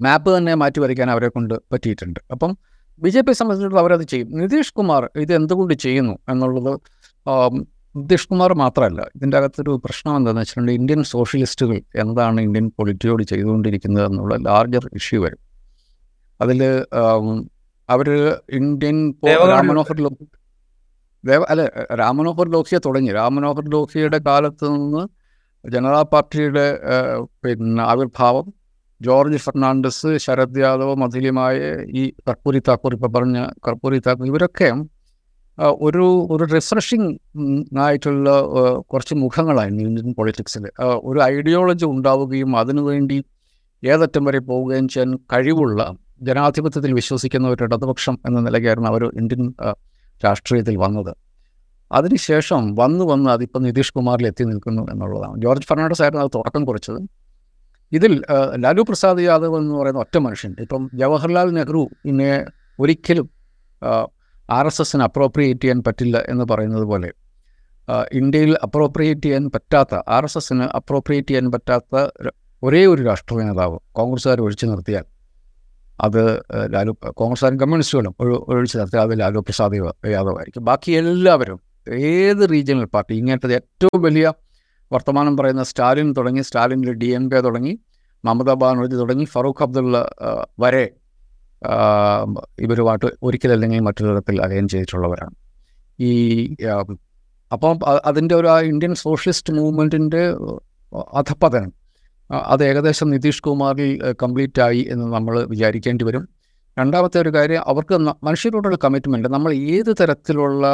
മാപ്പ് തന്നെ മാറ്റി വരയ്ക്കാൻ അവരെ കൊണ്ട് പറ്റിയിട്ടുണ്ട്. അപ്പം ബി ജെ പി സംബന്ധിച്ചിടത്തോളം അവരത് ചെയ്യും. നിതീഷ് കുമാർ ഇത് എന്തുകൊണ്ട് ചെയ്യുന്നു എന്നുള്ളത് നിതീഷ് കുമാർ മാത്രമല്ല ഇതിന്റെ അകത്തൊരു പ്രശ്നം എന്താണെന്ന് വെച്ചിട്ടുണ്ടെങ്കിൽ ഇന്ത്യൻ സോഷ്യലിസ്റ്റുകൾ എന്താണ് ഇന്ത്യൻ പൊളിറ്റിയോട് ചെയ്തുകൊണ്ടിരിക്കുന്നത് എന്നുള്ള ലാർജർ ഇഷ്യൂ വരും. അതിൽ അവർ ഇന്ത്യൻ രാമനോഹർ അല്ല രാം മനോഹർ ലോഹിയെ തുടങ്ങി. രാം മനോഹർ ലോഹിയുടെ കാലത്ത് നിന്ന് ജനതാ പാർട്ടിയുടെ പിന്നെ ആവിർഭാവം ജോർജ് ഫെർണാണ്ടസ് ശരത് യാദവ് മധുലിമായ ഈ കർപ്പൂരി താക്കൂർ ഇപ്പം പറഞ്ഞ കർപ്പൂരി താക്കൂർ ഇവരൊക്കെ ഒരു ഒരു റിഫ്രഷിങ് ആയിട്ടുള്ള കുറച്ച് മുഖങ്ങളായിരുന്നു ഇന്ത്യൻ പൊളിറ്റിക്സിൽ ഒരു ഐഡിയോളജി ഉണ്ടാവുകയും അതിനുവേണ്ടി ഏതറ്റം വരെ പോവുകയും ചെയ്യാൻ കഴിവുള്ള ജനാധിപത്യത്തിൽ വിശ്വസിക്കുന്ന ഒരു ഇടതുപക്ഷം എന്ന നിലയ്ക്കായിരുന്നു അവർ ഇന്ത്യൻ രാഷ്ട്രീയത്തിൽ വന്നത്. അതിനുശേഷം വന്ന് വന്ന് അതിപ്പോൾ നിതീഷ് കുമാറിൽ എത്തി നിൽക്കുന്നു എന്നുള്ളതാണ്. ജോർജ് ഫെർണാണ്ടസ് ആയിരുന്നു അത് തുടക്കം കുറിച്ചത്. ഇതിൽ ലാലു പ്രസാദ് യാദവ് എന്ന് പറയുന്ന ഒറ്റ മനുഷ്യൻ ഇപ്പം ജവഹർലാൽ നെഹ്റു ഇന്നെ ഒരിക്കലും ആർ എസ് എസിന് അപ്രോപ്രിയേറ്റ് ചെയ്യാൻ പറ്റില്ല എന്ന് പറയുന്നത് പോലെ ഇന്ത്യയിൽ അപ്രോപ്രിയേറ്റ് ചെയ്യാൻ പറ്റാത്ത ആർ എസ് എസിന് അപ്രോപ്രിയേറ്റ് ചെയ്യാൻ പറ്റാത്ത ഒരേ ഒരു രാഷ്ട്രീയ നേതാവ് കോൺഗ്രസ്സുകാർ ഒഴിച്ചു നിർത്തിയാൽ അത് ലാലു കോൺഗ്രസ് കോൺഗ്രസ്സുകാരും കമ്മ്യൂണിസ്റ്റുകളും ഒഴി- ഒഴിച്ചു നിർത്തി അത് ലാലു പ്രസാദ് യാദവ് ആയിരിക്കും ബാക്കി എല്ലാവരും ഏത് റീജിയണൽ പാർട്ടി ഇങ്ങനത്തെ ഏറ്റവും വലിയ വർത്തമാനം പറയുന്ന സ്റ്റാലിൻ തുടങ്ങി സ്റ്റാലിനിൽ ഡി എം കെ തുടങ്ങി മമതാ ബാനർജി തുടങ്ങി ഫറൂഖ് അബ്ദുള്ള വരെ ഇവരുമായിട്ട് ഒരിക്കലല്ലെങ്കിൽ മറ്റൊരു തരത്തിൽ അലയൻ ചെയ്തിട്ടുള്ളവരാണ്. ഈ അപ്പം അതിന്റെ ഒരു ഇന്ത്യൻ സോഷ്യലിസ്റ്റ് മൂവ്മെന്റിന്റെ അധപ്പതനം അത് ഏകദേശം നിതീഷ് കുമാറിൽ കംപ്ലീറ്റ് ആയി എന്ന് നമ്മൾ വിചാരിക്കേണ്ടി വരും. രണ്ടാമത്തെ ഒരു കാര്യം അവർക്ക് മനുഷ്യരോടുള്ള കമ്മിറ്റ്മെന്റ് നമ്മൾ ഏത് തരത്തിലുള്ള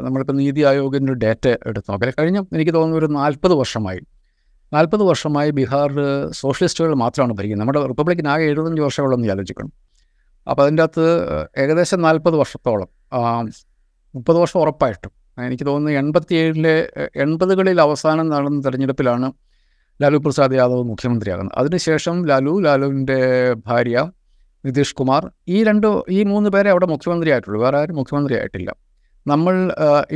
നമ്മളിപ്പോൾ നീതി ആയോഗിന്റെ ഡേറ്റ എടുത്ത് നോക്കാം. കഴിഞ്ഞ എനിക്ക് തോന്നുന്നു ഒരു നാൽപ്പത് വർഷമായി. നാൽപ്പത് വർഷമായി ബീഹാർ സോഷ്യലിസ്റ്റുകൾ മാത്രമാണ് ഭരിക്കുന്നത്. നമ്മുടെ റിപ്പബ്ലിക്കിന് ആകെ എഴുപത്തഞ്ച് വർഷമുള്ളെന്ന് ആലോചിക്കണം. അപ്പോൾ അതിന്റെ അകത്ത് ഏകദേശം നാൽപ്പത് വർഷത്തോളം മുപ്പത് വർഷം ഉറപ്പായിട്ടും. എനിക്ക് തോന്നുന്നു എൺപത്തിയേഴിലെ എൺപതുകളിൽ അവസാനം നടന്ന തെരഞ്ഞെടുപ്പിലാണ് ലാലു പ്രസാദ് യാദവ് മുഖ്യമന്ത്രിയാകുന്നത് അതിനുശേഷം ലാലു ലാലുവിന്റെ ഭാര്യ നിതീഷ് കുമാർ ഈ രണ്ട് ഈ മൂന്ന് പേരെ അവിടെ മുഖ്യമന്ത്രി ആയിട്ടുള്ളൂ വേറെ ആരും മുഖ്യമന്ത്രി ആയിട്ടില്ല നമ്മൾ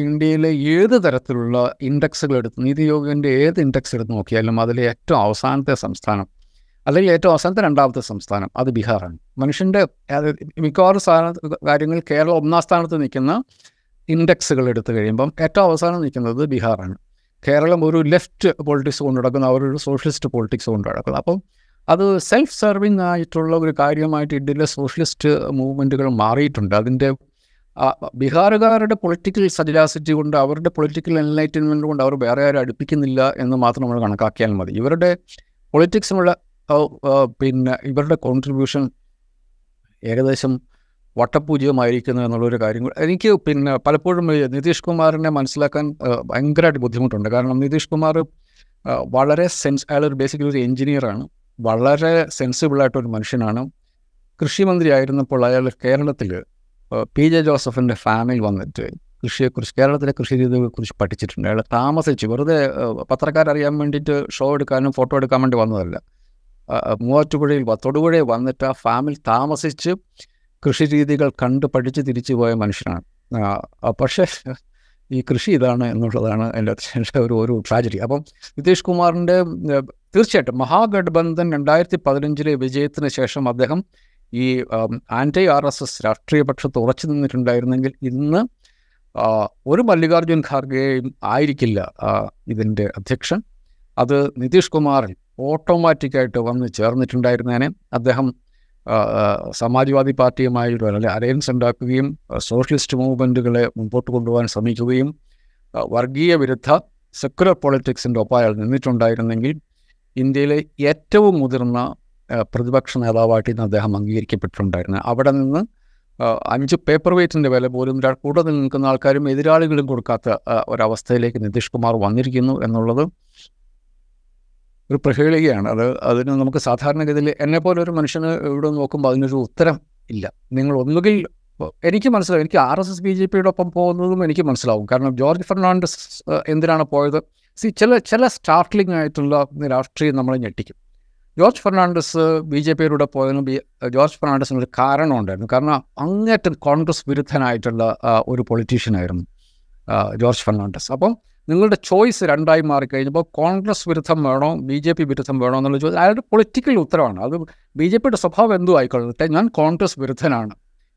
ഇന്ത്യയിലെ ഏത് തരത്തിലുള്ള ഇൻഡെക്സുകൾ എടുത്ത് നീതി യോഗിന്റെ ഏത് ഇൻഡെക്സ് എടുത്ത് നോക്കിയാലും അതിലെ ഏറ്റവും അവസാനത്തെ സംസ്ഥാനം അല്ലെങ്കിൽ ഏറ്റവും അവസാനത്തെ രണ്ടാമത്തെ സംസ്ഥാനം അത് ബീഹാറാണ്. മനുഷ്യന്റെ മിക്കവാറും സ്ഥാന കാര്യങ്ങൾ കേരളം ഒന്നാം സ്ഥാനത്ത് നിൽക്കുന്ന ഇൻഡെക്സുകൾ എടുത്തു കഴിയുമ്പം ഏറ്റവും അവസാനം നിൽക്കുന്നത് ബീഹാറാണ്. കേരളം ഒരു ലെഫ്റ്റ് പൊളിറ്റിക്സ് കൊണ്ട് നടക്കുന്ന അവരൊരു സോഷ്യലിസ്റ്റ് പൊളിറ്റിക്സ് കൊണ്ട് നടക്കുന്നത്. അപ്പം അത് സെൽഫ് സെർവിങ് ആയിട്ടുള്ള ഒരു കാര്യമായിട്ട് ഇന്ത്യയിലെ സോഷ്യലിസ്റ്റ് മൂവ്മെന്റുകൾ മാറിയിട്ടുണ്ട്. അതിന്റെ ബീഹാറുകാരുടെ പൊളിറ്റിക്കൽ സജിലാസിറ്റി കൊണ്ട് അവരുടെ പൊളിറ്റിക്കൽ എൻലൈറ്റൻമെന്റ് കൊണ്ട് അവർ വേറെ ആരും അടുപ്പിക്കുന്നില്ല എന്ന് മാത്രം നമ്മൾ കണക്കാക്കിയാൽ മതി. ഇവരുടെ പൊളിറ്റിക്സിനുള്ള പിന്നെ ഇവരുടെ കോൺട്രിബ്യൂഷൻ ഏകദേശം വട്ടപൂജ്യമായിരിക്കുന്നു എന്നുള്ളൊരു കാര്യം കൂടി- എനിക്ക് പിന്നെ പലപ്പോഴും നിതീഷ് കുമാറിനെ മനസ്സിലാക്കാൻ ഭയങ്കരമായിട്ട് ബുദ്ധിമുട്ടുണ്ട്. കാരണം നിതീഷ് കുമാർ വളരെ സെൻസ് അയാളൊരു ബേസിക്കലി ഒരു എഞ്ചിനീയറാണ് വളരെ സെൻസിബിളായിട്ടൊരു മനുഷ്യനാണ്. കൃഷിമന്ത്രി ആയിരുന്നപ്പോൾ അയാൾ കേരളത്തിൽ പി ജെ ജോസഫിന്റെ ഫാമിൽ വന്നിട്ട് കൃഷിയെക്കുറിച്ച് കേരളത്തിലെ കൃഷി രീതികളെക്കുറിച്ച് പഠിച്ചിട്ടുണ്ട്. അയാൾ താമസിച്ച് വെറുതെ പത്രക്കാരറിയാൻ വേണ്ടിയിട്ട് ഷോ എടുക്കാനും ഫോട്ടോ എടുക്കാൻ വേണ്ടി വന്നതല്ല. മൂവാറ്റുപുഴയിൽ തൊടുപുഴയിൽ വന്നിട്ട് ആ ഫാമിൽ താമസിച്ച് കൃഷി രീതികൾ കണ്ട് പഠിച്ച് തിരിച്ചു പോയ മനുഷ്യനാണ്. പക്ഷേ ഈ കൃഷി ഇതാണ് എന്നുള്ളതാണ് എന്റെ ഒരു ഒരു ട്രാജഡി. അപ്പം നിതീഷ് കുമാറിന്റെ തീർച്ചയായിട്ടും മഹാഗഡ്ബന്ധൻ രണ്ടായിരത്തി പതിനഞ്ചിലെ വിജയത്തിന് ശേഷം അദ്ദേഹം ഈ ആന്റി ആർ എസ് എസ് രാഷ്ട്രീയ പക്ഷത്ത് ഉറച്ചു നിന്നിട്ടുണ്ടായിരുന്നെങ്കിൽ ഇന്ന് ഒരു മല്ലികാർജുൻ ഖാർഗെയും ആയിരിക്കില്ല ഇതിന്റെ അധ്യക്ഷൻ. അത് നിതീഷ് കുമാറിൽ ഓട്ടോമാറ്റിക്കായിട്ട് വന്ന് ചേർന്നിട്ടുണ്ടായിരുന്നേനെ. അദ്ദേഹം സമാജ്വാദി പാർട്ടിയുമായി അല്ലെങ്കിൽ അല്ലെ അലയൻസ് ഉണ്ടാക്കുകയും സോഷ്യലിസ്റ്റ് മൂവ്മെന്റുകളെ മുമ്പോട്ട് കൊണ്ടുപോകാൻ ശ്രമിക്കുകയും വർഗീയ വിരുദ്ധ സെക്കുലർ പൊളിറ്റിക്സിന്റെ ഒപ്പായാൽ നിന്നിട്ടുണ്ടായിരുന്നെങ്കിൽ ഇന്ത്യയിലെ ഏറ്റവും മുതിർന്ന പ്രതിപക്ഷ നേതാവായിട്ട് ഇന്ന് അദ്ദേഹം അംഗീകരിക്കപ്പെട്ടിട്ടുണ്ടായിരുന്നു. അവിടെ നിന്ന് അഞ്ച് പേപ്പർ വെയ്റ്റിന്റെ വില പോലും കൂടെ നിൽക്കുന്ന ആൾക്കാരും എതിരാളികളും കൊടുക്കാത്ത ഒരവസ്ഥയിലേക്ക് നിതീഷ് കുമാർ വന്നിരിക്കുന്നു എന്നുള്ളത് ഒരു പ്രഹേളികയാണ്. അത് അതിന് നമുക്ക് സാധാരണഗതിയിൽ എന്നെപ്പോലെ ഒരു മനുഷ്യന് ഇവിടെ നോക്കുമ്പോൾ അതിനൊരു ഉത്തരം ഇല്ല. നിങ്ങൾ ഒന്നുകിൽ എനിക്ക് മനസ്സിലാവും. എനിക്ക് R S S B J പിയുടെ ഒപ്പം പോകുന്നതും എനിക്ക് മനസ്സിലാവും. കാരണം ജോർജ് ഫെർണാണ്ടസ് എന്തിനാണ് പോയത്? സി ചില ചില സ്റ്റാർട്ട്ലിംഗ് ആയിട്ടുള്ള രാഷ്ട്രീയം നമ്മളെ ഞെട്ടിക്കും. ജോർജ് ഫെർണാണ്ടസ് ബി ജെ പിയിലൂടെ പോയതിന് ബി ജോർജ് ഫെർണാണ്ടസിന് ഒരു കാരണം ഉണ്ടായിരുന്നു. കാരണം അങ്ങേറ്റം കോൺഗ്രസ് വിരുദ്ധനായിട്ടുള്ള ഒരു പൊളിറ്റീഷ്യനായിരുന്നു ജോർജ് ഫെർണാണ്ടസ്. അപ്പം നിങ്ങളുടെ ചോയ്സ് രണ്ടായി മാറിക്കഴിഞ്ഞപ്പോൾ കോൺഗ്രസ് വിരുദ്ധം വേണോ ബി ജെ പി വിരുദ്ധം വേണോ എന്നുള്ള ചോദ്യം അയാളുടെ പൊളിറ്റിക്കൽ ഉത്തരവാണ്. അത് ബി ജെ പിയുടെ സ്വഭാവം എന്തോ ആയിക്കൊള്ളട്ടെ ഞാൻ കോൺഗ്രസ് വിരുദ്ധനാണ്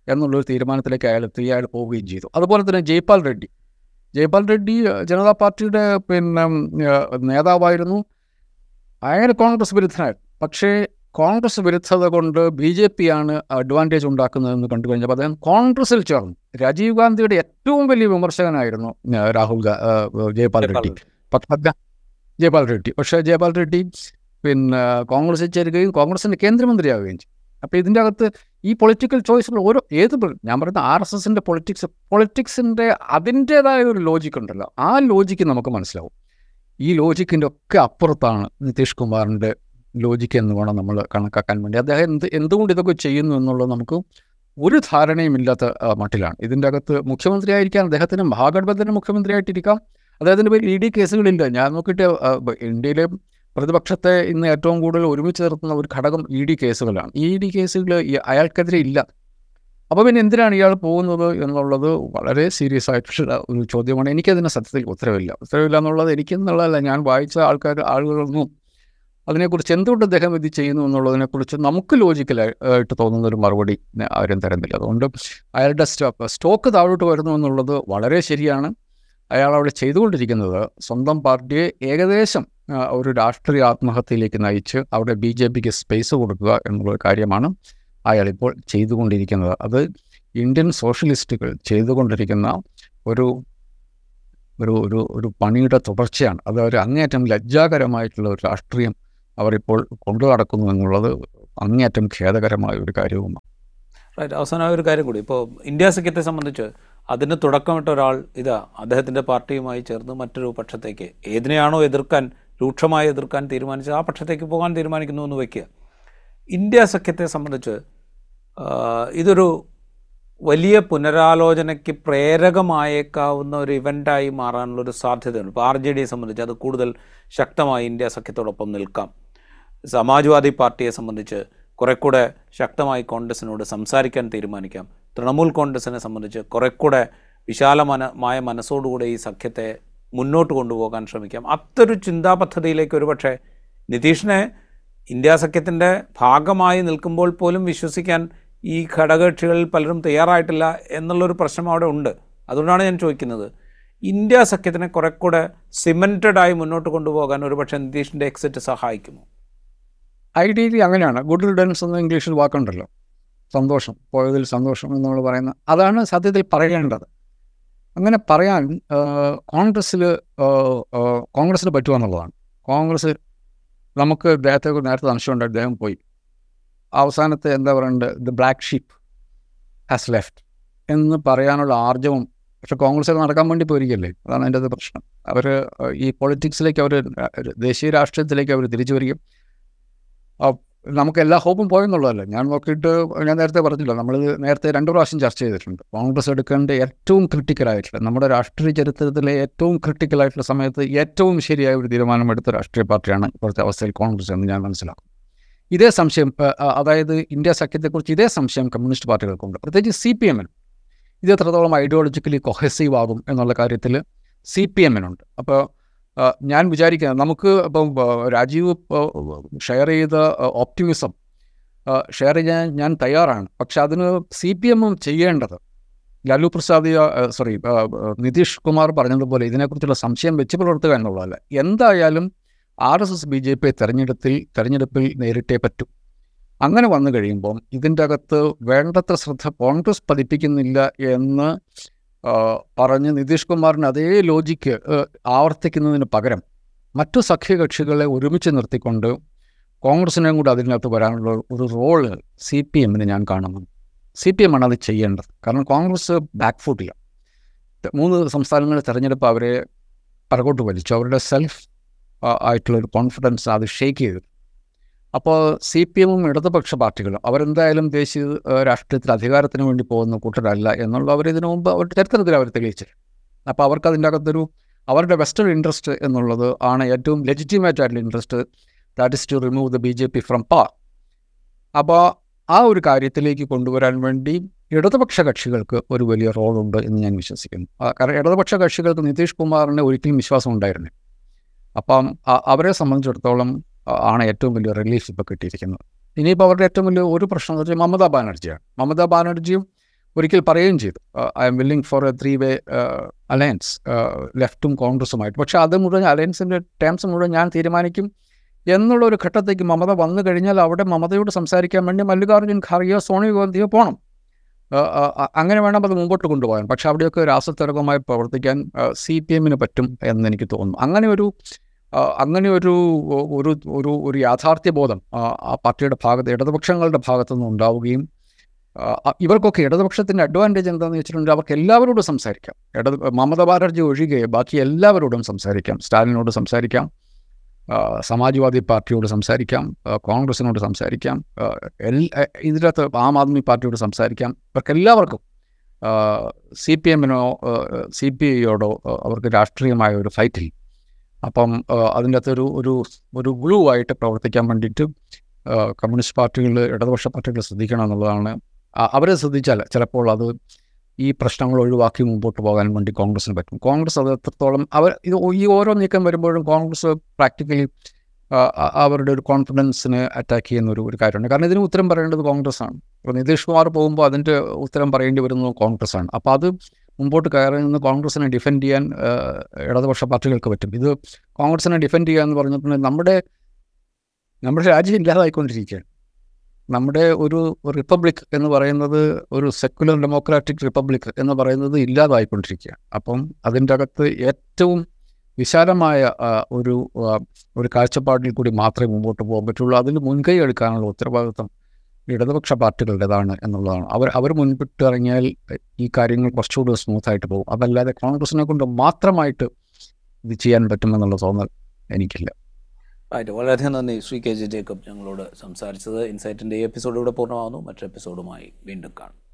എന്നുള്ളൊരു തീരുമാനത്തിലേക്ക് അയാൾ എത്തി അയാൾ പോവുകയും ചെയ്തു. അതുപോലെ തന്നെ ജയ്പാൽ റെഡ്ഡി. ജയ്പാൽ റെഡ്ഡി ജനതാ പാർട്ടിയുടെ പിന്നെ നേതാവായിരുന്നു. അയാൾ കോൺഗ്രസ് വിരുദ്ധനായിരുന്നു. പക്ഷേ കോൺഗ്രസ് വിരുദ്ധത കൊണ്ട് ബി ജെ പി ആണ് അഡ്വാന്റേജ് ഉണ്ടാക്കുന്നതെന്ന് കണ്ടു കഴിഞ്ഞപ്പോൾ അദ്ദേഹം കോൺഗ്രസിൽ ചേർന്നു. രാജീവ് ഗാന്ധിയുടെ ഏറ്റവും വലിയ വിമർശകനായിരുന്നു രാഹുൽ ജയ്പാൽ റെഡ്ഡി. ജയ്പാൽ റെഡ്ഡി. പക്ഷേ ജയ്പാൽ റെഡ്ഡി പിന്നെ കോൺഗ്രസിൽ ചേരുകയും കോൺഗ്രസിന്റെ കേന്ദ്രമന്ത്രിയാവുകയും ചെയ്തു. അപ്പോൾ ഇതിന്റെ അകത്ത് ഈ പൊളിറ്റിക്കൽ ചോയ്സുകൾ ഓരോ ഏത് ഞാൻ പറയുന്ന ആർ എസ് എസിന്റെ പൊളിറ്റിക്സ് പൊളിറ്റിക്സിന്റെ അതിന്റേതായ ഒരു ലോജിക് ഉണ്ടല്ലോ. ആ ലോജിക്ക് നമുക്ക് മനസ്സിലാവും. ഈ ലോജിക്കിന്റെ ഒക്കെ അപ്പുറത്താണ് നിതീഷ് കുമാറിന്റെ ലോജിക്ക് എന്ന് വേണം നമ്മൾ കണക്കാക്കാൻ വേണ്ടി. അദ്ദേഹം എന്ത് എന്തുകൊണ്ട് ഇതൊക്കെ ചെയ്യുന്നു എന്നുള്ളത് നമുക്ക് ഒരു ധാരണയും ഇല്ലാത്ത മട്ടിലാണ്. ഇതിന്റെ അകത്ത് മുഖ്യമന്ത്രിയായിരിക്കാം അദ്ദേഹത്തിന് മഹാഗഠബന്ധന മുഖ്യമന്ത്രിയായിട്ടിരിക്കാം. അദ്ദേഹത്തിന്റെ പേര് ഇ ഡി കേസുകളില്ല. ഞാൻ നോക്കിയിട്ട് ഇന്ത്യയിലെ പ്രതിപക്ഷത്തെ ഇന്ന് ഏറ്റവും കൂടുതൽ ഒരുമിച്ച് നിർത്തുന്ന ഒരു ഘടകം ഇ ഡി കേസുകളാണ്. ഇ ഡി കേസുകൾ അയാൾക്കെതിരെ ഇല്ല. അപ്പോൾ പിന്നെ എന്തിനാണ് ഇയാൾ പോകുന്നത് എന്നുള്ളത് വളരെ സീരിയസ് ആയിട്ടുള്ള ഒരു ചോദ്യമാണ്. എനിക്കതിന് സത്യത്തിൽ ഉത്തരവില്ല. ഉത്തരവില്ല എന്നുള്ളത് എനിക്കെന്നുള്ളതല്ല. ഞാൻ വായിച്ച ആൾക്കാർ ആളുകളൊന്നും അതിനെക്കുറിച്ച് എന്തുകൊണ്ട് അദ്ദേഹം ഇത് ചെയ്യുന്നു എന്നുള്ളതിനെക്കുറിച്ച് നമുക്ക് ലോജിക്കലായിട്ട് തോന്നുന്ന ഒരു മറുപടി ആരും തരുന്നില്ല അതുകൊണ്ട് അയാളുടെ സ്റ്റോ- സ്റ്റോക്ക് താഴോട്ട് വരുന്നു എന്നുള്ളത് വളരെ ശരിയാണ്. അയാൾ അവിടെ ചെയ്തുകൊണ്ടിരിക്കുന്നത് സ്വന്തം പാർട്ടിയെ ഏകദേശം ഒരു രാഷ്ട്രീയ ആത്മഹത്യയിലേക്ക് നയിച്ച് അവിടെ ബി ജെ പിക്ക് സ്പേസ് കൊടുക്കുക എന്നുള്ള കാര്യമാണ് അയാളിപ്പോൾ ചെയ്തുകൊണ്ടിരിക്കുന്നത്. അത് ഇന്ത്യൻ സോഷ്യലിസ്റ്റുകൾ ചെയ്തുകൊണ്ടിരിക്കുന്ന ഒരു ഒരു ഒരു ഒരു പണിയുടെ തുടർച്ചയാണ്. അത് ഒരു അങ്ങേയറ്റം ലജ്ജാകരമായിട്ടുള്ള ഒരു രാഷ്ട്രീയം അവരിപ്പോൾ കൊണ്ടു നടക്കുന്നു എന്നുള്ളത് അങ്ങേയറ്റം ഖേദകരമായ ഒരു കാര്യവുമാണ്. റൈറ്റ് അവസാനമായ ഒരു കാര്യം കൂടി. ഇപ്പോൾ ഇന്ത്യ സഖ്യത്തെ സംബന്ധിച്ച് അതിന് തുടക്കമിട്ട ഒരാൾ ഇതാ അദ്ദേഹത്തിന്റെ പാർട്ടിയുമായി ചേർന്ന് മറ്റൊരു പക്ഷത്തേക്ക് ഏതിനെയാണോ എതിർക്കാൻ രൂക്ഷമായി എതിർക്കാൻ തീരുമാനിച്ചത് ആ പക്ഷത്തേക്ക് പോകാൻ തീരുമാനിക്കുന്നു എന്ന് വയ്ക്കുക ഇന്ത്യ സഖ്യത്തെ സംബന്ധിച്ച് ഇതൊരു വലിയ പുനരാലോചനയ്ക്ക് പ്രേരകമായേക്കാവുന്ന ഒരു ഇവന്റായി മാറാനുള്ളൊരു സാധ്യതയുണ്ട്. ഇപ്പോൾ ആർ ജെ ഡിയെ സംബന്ധിച്ച് അത് കൂടുതൽ ശക്തമായി ഇന്ത്യ സഖ്യത്തോടൊപ്പം നിൽക്കാം. സമാജ്വാദി പാർട്ടിയെ സംബന്ധിച്ച് കുറെ കൂടെ ശക്തമായി കോൺഗ്രസിനോട് സംസാരിക്കാൻ തീരുമാനിക്കാം. തൃണമൂൽ കോൺഗ്രസിനെ സംബന്ധിച്ച് കുറെ കൂടെ വിശാലമനമായ മനസ്സോടുകൂടെ ഈ സഖ്യത്തെ മുന്നോട്ട് കൊണ്ടുപോകാൻ ശ്രമിക്കാം. അത്തൊരു ചിന്താ പദ്ധതിയിലേക്ക് ഒരുപക്ഷെ നിതീഷിനെ ഇന്ത്യ സഖ്യത്തിന്റെ ഭാഗമായി നിൽക്കുമ്പോൾ പോലും വിശ്വസിക്കാൻ ഈ ഘടകകക്ഷികളിൽ പലരും തയ്യാറായിട്ടില്ല എന്നുള്ളൊരു പ്രശ്നം അവിടെ ഉണ്ട്. അതുകൊണ്ടാണ് ഞാൻ ചോദിക്കുന്നത്. ഇന്ത്യ സഖ്യത്തിനെ കുറെ കൂടെ സിമെന്റഡായി മുന്നോട്ട് കൊണ്ടുപോകാൻ ഒരുപക്ഷെ നിതീഷിന്റെ എക്സിറ്റ് സഹായിക്കുമോ? ഐഡിയലി അങ്ങനെയാണ്. ഗുഡ് റിഡൻസ് എന്ന ഇംഗ്ലീഷിൽ വാക്കുണ്ടല്ലോ. സന്തോഷം പോയതിൽ സന്തോഷം എന്ന് നമ്മൾ പറയുന്ന അതാണ് സത്യത്തിൽ പറയേണ്ടത്. അങ്ങനെ പറയാൻ കോൺഗ്രസ്സിൽ കോൺഗ്രസ്സിന് പറ്റുമെന്നുള്ളതാണ് കോൺഗ്രസ് നമുക്ക് അദ്ദേഹത്തെ നേരത്തെ സംശയമുണ്ട് അദ്ദേഹം പോയി. അവസാനത്തെ എന്താ പറയുന്നത് the black sheep has left എന്ന് പറയാനുള്ള ആർജവം പക്ഷെ കോൺഗ്രസ്സിൽ നടക്കാൻ വേണ്ടി പോയിരിക്കല്ലേ? അതാണ് അതിന്റെ പ്രശ്നം. അവർ ഈ പൊളിറ്റിക്സിലേക്ക് അവർ ദേശീയ രാഷ്ട്രീയത്തിലേക്ക് അവർ തിരിച്ചു വരികയും നമുക്ക് എല്ലാ ഹോപ്പും പോയെന്നുള്ളതല്ല. ഞാൻ നോക്കിയിട്ട് ഞാൻ നേരത്തെ പറഞ്ഞില്ല നമ്മൾ നേരത്തെ രണ്ട് പ്രാവശ്യം ചർച്ച ചെയ്തിട്ടുണ്ട്. കോൺഗ്രസ് എടുക്കേണ്ട ഏറ്റവും ക്രിട്ടിക്കലായിട്ടുള്ള നമ്മുടെ രാഷ്ട്രീയ ചരിത്രത്തിലെ ഏറ്റവും ക്രിട്ടിക്കലായിട്ടുള്ള സമയത്ത് ഏറ്റവും ശരിയായ ഒരു തീരുമാനമെടുത്ത രാഷ്ട്രീയ പാർട്ടിയാണ് ഇപ്പോഴത്തെ അവസ്ഥയിൽ കോൺഗ്രസ് എന്ന് ഞാൻ മനസ്സിലാക്കും ഇതേ സംശയം അതായത് ഇന്ത്യ സഖ്യത്തെക്കുറിച്ച് ഇതേ സംശയം കമ്മ്യൂണിസ്റ്റ് പാർട്ടികൾക്കുണ്ട്. പ്രത്യേകിച്ച് സി പി എമ്മിന് ഇത് എത്രത്തോളം ഐഡിയോളജിക്കലി കൊഹസീവ് ആകും എന്നുള്ള കാര്യത്തിൽ സി പി എമ്മിനുണ്ട് അപ്പോൾ ഞാൻ വിചാരിക്കുന്നത് നമുക്ക് ഇപ്പം രാജീവ് ഷെയർ ചെയ്ത ഓപ്റ്റിമിസം ഷെയർ ചെയ്യാൻ ഞാൻ തയ്യാറാണ്. പക്ഷെ അതിന് സി പി എമ്മും ചെയ്യേണ്ടത്. ലാലു പ്രസാദ് സോറി നിതീഷ് കുമാർ പറഞ്ഞതുപോലെ ഇതിനെക്കുറിച്ചുള്ള സംശയം വെച്ച് പുലർത്തുക എന്നുള്ളതല്ല. എന്തായാലും R S S B J P തെരഞ്ഞെടുപ്പിൽ തെരഞ്ഞെടുപ്പിൽ നേരിട്ടേ പറ്റൂ. അങ്ങനെ വന്നു കഴിയുമ്പം ഇതിന്റെ അകത്ത് വേണ്ടത്ര ശ്രദ്ധ കോൺഗ്രസ് പതിപ്പിക്കുന്നില്ല എന്ന് പറഞ്ഞ് നിതീഷ് കുമാറിന് അതേ ലോജിക്ക് ആവർത്തിക്കുന്നതിന് പകരം മറ്റു സഖ്യകക്ഷികളെ ഒരുമിച്ച് നിർത്തിക്കൊണ്ട് കോൺഗ്രസിനെയും കൂടി അതിനകത്ത് വരാനുള്ള ഒരു റോൾ സി പി എമ്മിന് ഞാൻ കാണുന്നു. സി പി എമ്മാണ് അത് ചെയ്യേണ്ടത്. കാരണം കോൺഗ്രസ് ബാക്ക് മൂന്ന് സംസ്ഥാനങ്ങളിൽ തെരഞ്ഞെടുപ്പ് അവരെ പിറകോട്ട് വലിച്ചു. അവരുടെ സെൽഫ് ആയിട്ടുള്ള ഒരു കോൺഫിഡൻസ് അത് ഷേക്ക് ചെയ്തു. അപ്പോൾ സി പി എമ്മും ഇടതുപക്ഷ പാർട്ടികളും അവരെന്തായാലും ദേശീയ രാഷ്ട്രീയത്തിൽ അധികാരത്തിന് വേണ്ടി പോകുന്ന കൂട്ടരല്ല എന്നുള്ള അവർ ഇതിനു മുമ്പ് അവരുടെ ചരിത്രത്തിൽ അവർ തെളിയിച്ചു അപ്പോൾ അവർക്ക് അതിന്റെ അകത്തൊരു അവരുടെ വെസ്റ്റേൺ ഇൻട്രസ്റ്റ് എന്നുള്ളത് ആണ് ഏറ്റവും ലെജിറ്റിമേറ്റ് ആയിട്ടുള്ള interest that is to remove the B J P from power അപ്പോൾ ആ ഒരു കാര്യത്തിലേക്ക് കൊണ്ടുവരാൻ വേണ്ടി ഇടതുപക്ഷ കക്ഷികൾക്ക് ഒരു വലിയ റോളുണ്ട് എന്ന് ഞാൻ വിശ്വസിക്കുന്നു. കാരണം ഇടതുപക്ഷ കക്ഷികൾക്ക് നിതീഷ് കുമാറിന് ഒരിക്കലും വിശ്വാസം ഉണ്ടായിരുന്നു അപ്പം അവരെ സംബന്ധിച്ചിടത്തോളം ആണ് ഏറ്റവും വലിയ റിലീഫ് ഇപ്പോൾ കിട്ടിയിരിക്കുന്നത്. ഇനിയിപ്പോൾ അവരുടെ ഏറ്റവും വലിയ ഒരു പ്രശ്നം എന്ന് വെച്ചാൽ മമതാ ബാനർജിയാണ്. മമതാ ബാനർജിയും ഒരിക്കൽ പറയുകയും ചെയ്തു. I'm willing for a three way alliance ലെഫ്റ്റും കോൺഗ്രസുമായിട്ട്. പക്ഷേ അത് മുഴുവൻ അലയൻസിന്റെ ടേംസ് മുഴുവൻ ഞാൻ തീരുമാനിക്കും എന്നുള്ള ഒരു ഘട്ടത്തേക്ക് മമത വന്നു കഴിഞ്ഞാൽ അവിടെ മമതയോട് സംസാരിക്കാൻ വേണ്ടി മല്ലികാർജുൻ ഖാർഗെയോ സോണി ഗാന്ധിയോ പോകണം അങ്ങനെ വേണം അത് മുമ്പോട്ട് കൊണ്ടുപോകാൻ. പക്ഷെ അവിടെയൊക്കെ രാസത്തിറകമായി പ്രവർത്തിക്കാൻ സി പി എമ്മിന് പറ്റും എന്ന് എനിക്ക് തോന്നുന്നു. അങ്ങനെ ഒരു അങ്ങനെ ഒരു ഒരു ഒരു ഒരു യാഥാർത്ഥ്യബോധം ആ, പാർട്ടിയുടെ ഭാഗത്ത് ഇടതുപക്ഷങ്ങളുടെ ഭാഗത്തു നിന്ന് ഉണ്ടാവുകയും ഇവർക്കൊക്കെ ഇടതുപക്ഷത്തിന്റെ അഡ്വാന്റേജ് എന്താണെന്ന് വെച്ചിട്ടുണ്ടെങ്കിൽ അവർക്ക് എല്ലാവരോടും സംസാരിക്കാം. ഇടത് മമത ബാനർജി ഒഴികെ ബാക്കി എല്ലാവരോടും സംസാരിക്കാം. സ്റ്റാലിനോട് സംസാരിക്കാം സമാജ്വാദി പാർട്ടിയോട് സംസാരിക്കാം കോൺഗ്രസിനോട് സംസാരിക്കാം എൽ- ഇതിനകത്ത് ആം ആദ്മി പാർട്ടിയോട് സംസാരിക്കാം. ഇവർക്ക് എല്ലാവർക്കും സി പി എമ്മിനോ സി പി ഐയോടോ അവർക്ക് രാഷ്ട്രീയമായ ഒരു ഫൈറ്റിൽ അപ്പം അതിന്റെ അകത്തൊരു ഒരു ഒരു ഗ്ലൂ ആയിട്ട് പ്രവർത്തിക്കാൻ വേണ്ടിയിട്ട് കമ്മ്യൂണിസ്റ്റ് പാർട്ടികൾ ഇടതുപക്ഷ പാർട്ടികൾ ശ്രദ്ധിക്കണം എന്നുള്ളതാണ്. അവരെ ശ്രദ്ധിച്ചാൽ ചിലപ്പോൾ അത് ഈ പ്രശ്നങ്ങൾ ഒഴിവാക്കി മുമ്പോട്ട് പോകാൻ വേണ്ടി കോൺഗ്രസ്സിന് പറ്റും. കോൺഗ്രസ് അത് എത്രത്തോളം അവർ ഇത് ഈ ഓരോ നീക്കം വരുമ്പോഴും കോൺഗ്രസ് പ്രാക്ടിക്കലി അവരുടെ ഒരു കോൺഫിഡൻസിന് അറ്റാക്ക് ചെയ്യുന്ന ഒരു ഒരു കാര്യമുണ്ട്. കാരണം ഇതിന് ഉത്തരം പറയേണ്ടത് കോൺഗ്രസ് ആണ് നിതീഷ് കുമാർ പോകുമ്പോൾ അതിന്റെ ഉത്തരം പറയേണ്ടി വരുന്നത് കോൺഗ്രസ് ആണ് അപ്പോൾ അത് മുമ്പോട്ട് കയറി നിന്ന് കോൺഗ്രസിനെ ഡിഫെൻഡ് ചെയ്യാൻ ഇടതുപക്ഷ പാർട്ടികൾക്ക് പറ്റും. ഇത് കോൺഗ്രസിനെ ഡിഫെൻഡ് ചെയ്യുക എന്ന് പറഞ്ഞിട്ടുണ്ടെങ്കിൽ നമ്മുടെ നമ്മുടെ രാജ്യം ഇല്ലാതായിക്കൊണ്ടിരിക്കുകയാണ് നമ്മുടെ ഒരു റിപ്പബ്ലിക് എന്ന് പറയുന്നത് ഒരു സെക്കുലർ ഡെമോക്രാറ്റിക് റിപ്പബ്ലിക് എന്ന് പറയുന്നത് ഇല്ലാതായിക്കൊണ്ടിരിക്കുകയാണ് അപ്പം അതിന്റെ അകത്ത് ഏറ്റവും വിശാലമായ ഒരു ഒരു കാഴ്ചപ്പാടിൽ കൂടി മാത്രമേ മുമ്പോട്ട് പോകാൻ പറ്റുള്ളൂ. അതിന് മുൻകൈ എടുക്കാനുള്ള ഉത്തരവാദിത്വം ഇടതുപക്ഷ പാർട്ടികളുടേതാണ് എന്നുള്ളതാണ്. അവർ അവർ മുൻപിട്ട് ഇറങ്ങിയാൽ ഈ കാര്യങ്ങൾ കുറച്ചുകൂടി സ്മൂത്തായിട്ട് പോകും. അതല്ലാതെ കോൺഗ്രസിനെ കൊണ്ട് മാത്രമായിട്ട് ഇത് ചെയ്യാൻ പറ്റുമെന്നുള്ള തോന്നൽ എനിക്കില്ല. ആയിട്ട് വളരെയധികം നന്ദി. ശ്രീ കെ ജെ ജേക്കബ് ഞങ്ങളോട് സംസാരിച്ചത്. ഇൻസൈറ്റിന്റെ ഈ എപ്പിസോഡ് ഇവിടെ പൂർണമാകുന്നു. മറ്റൊരു എപ്പിസോഡുമായി വീണ്ടും കാണും.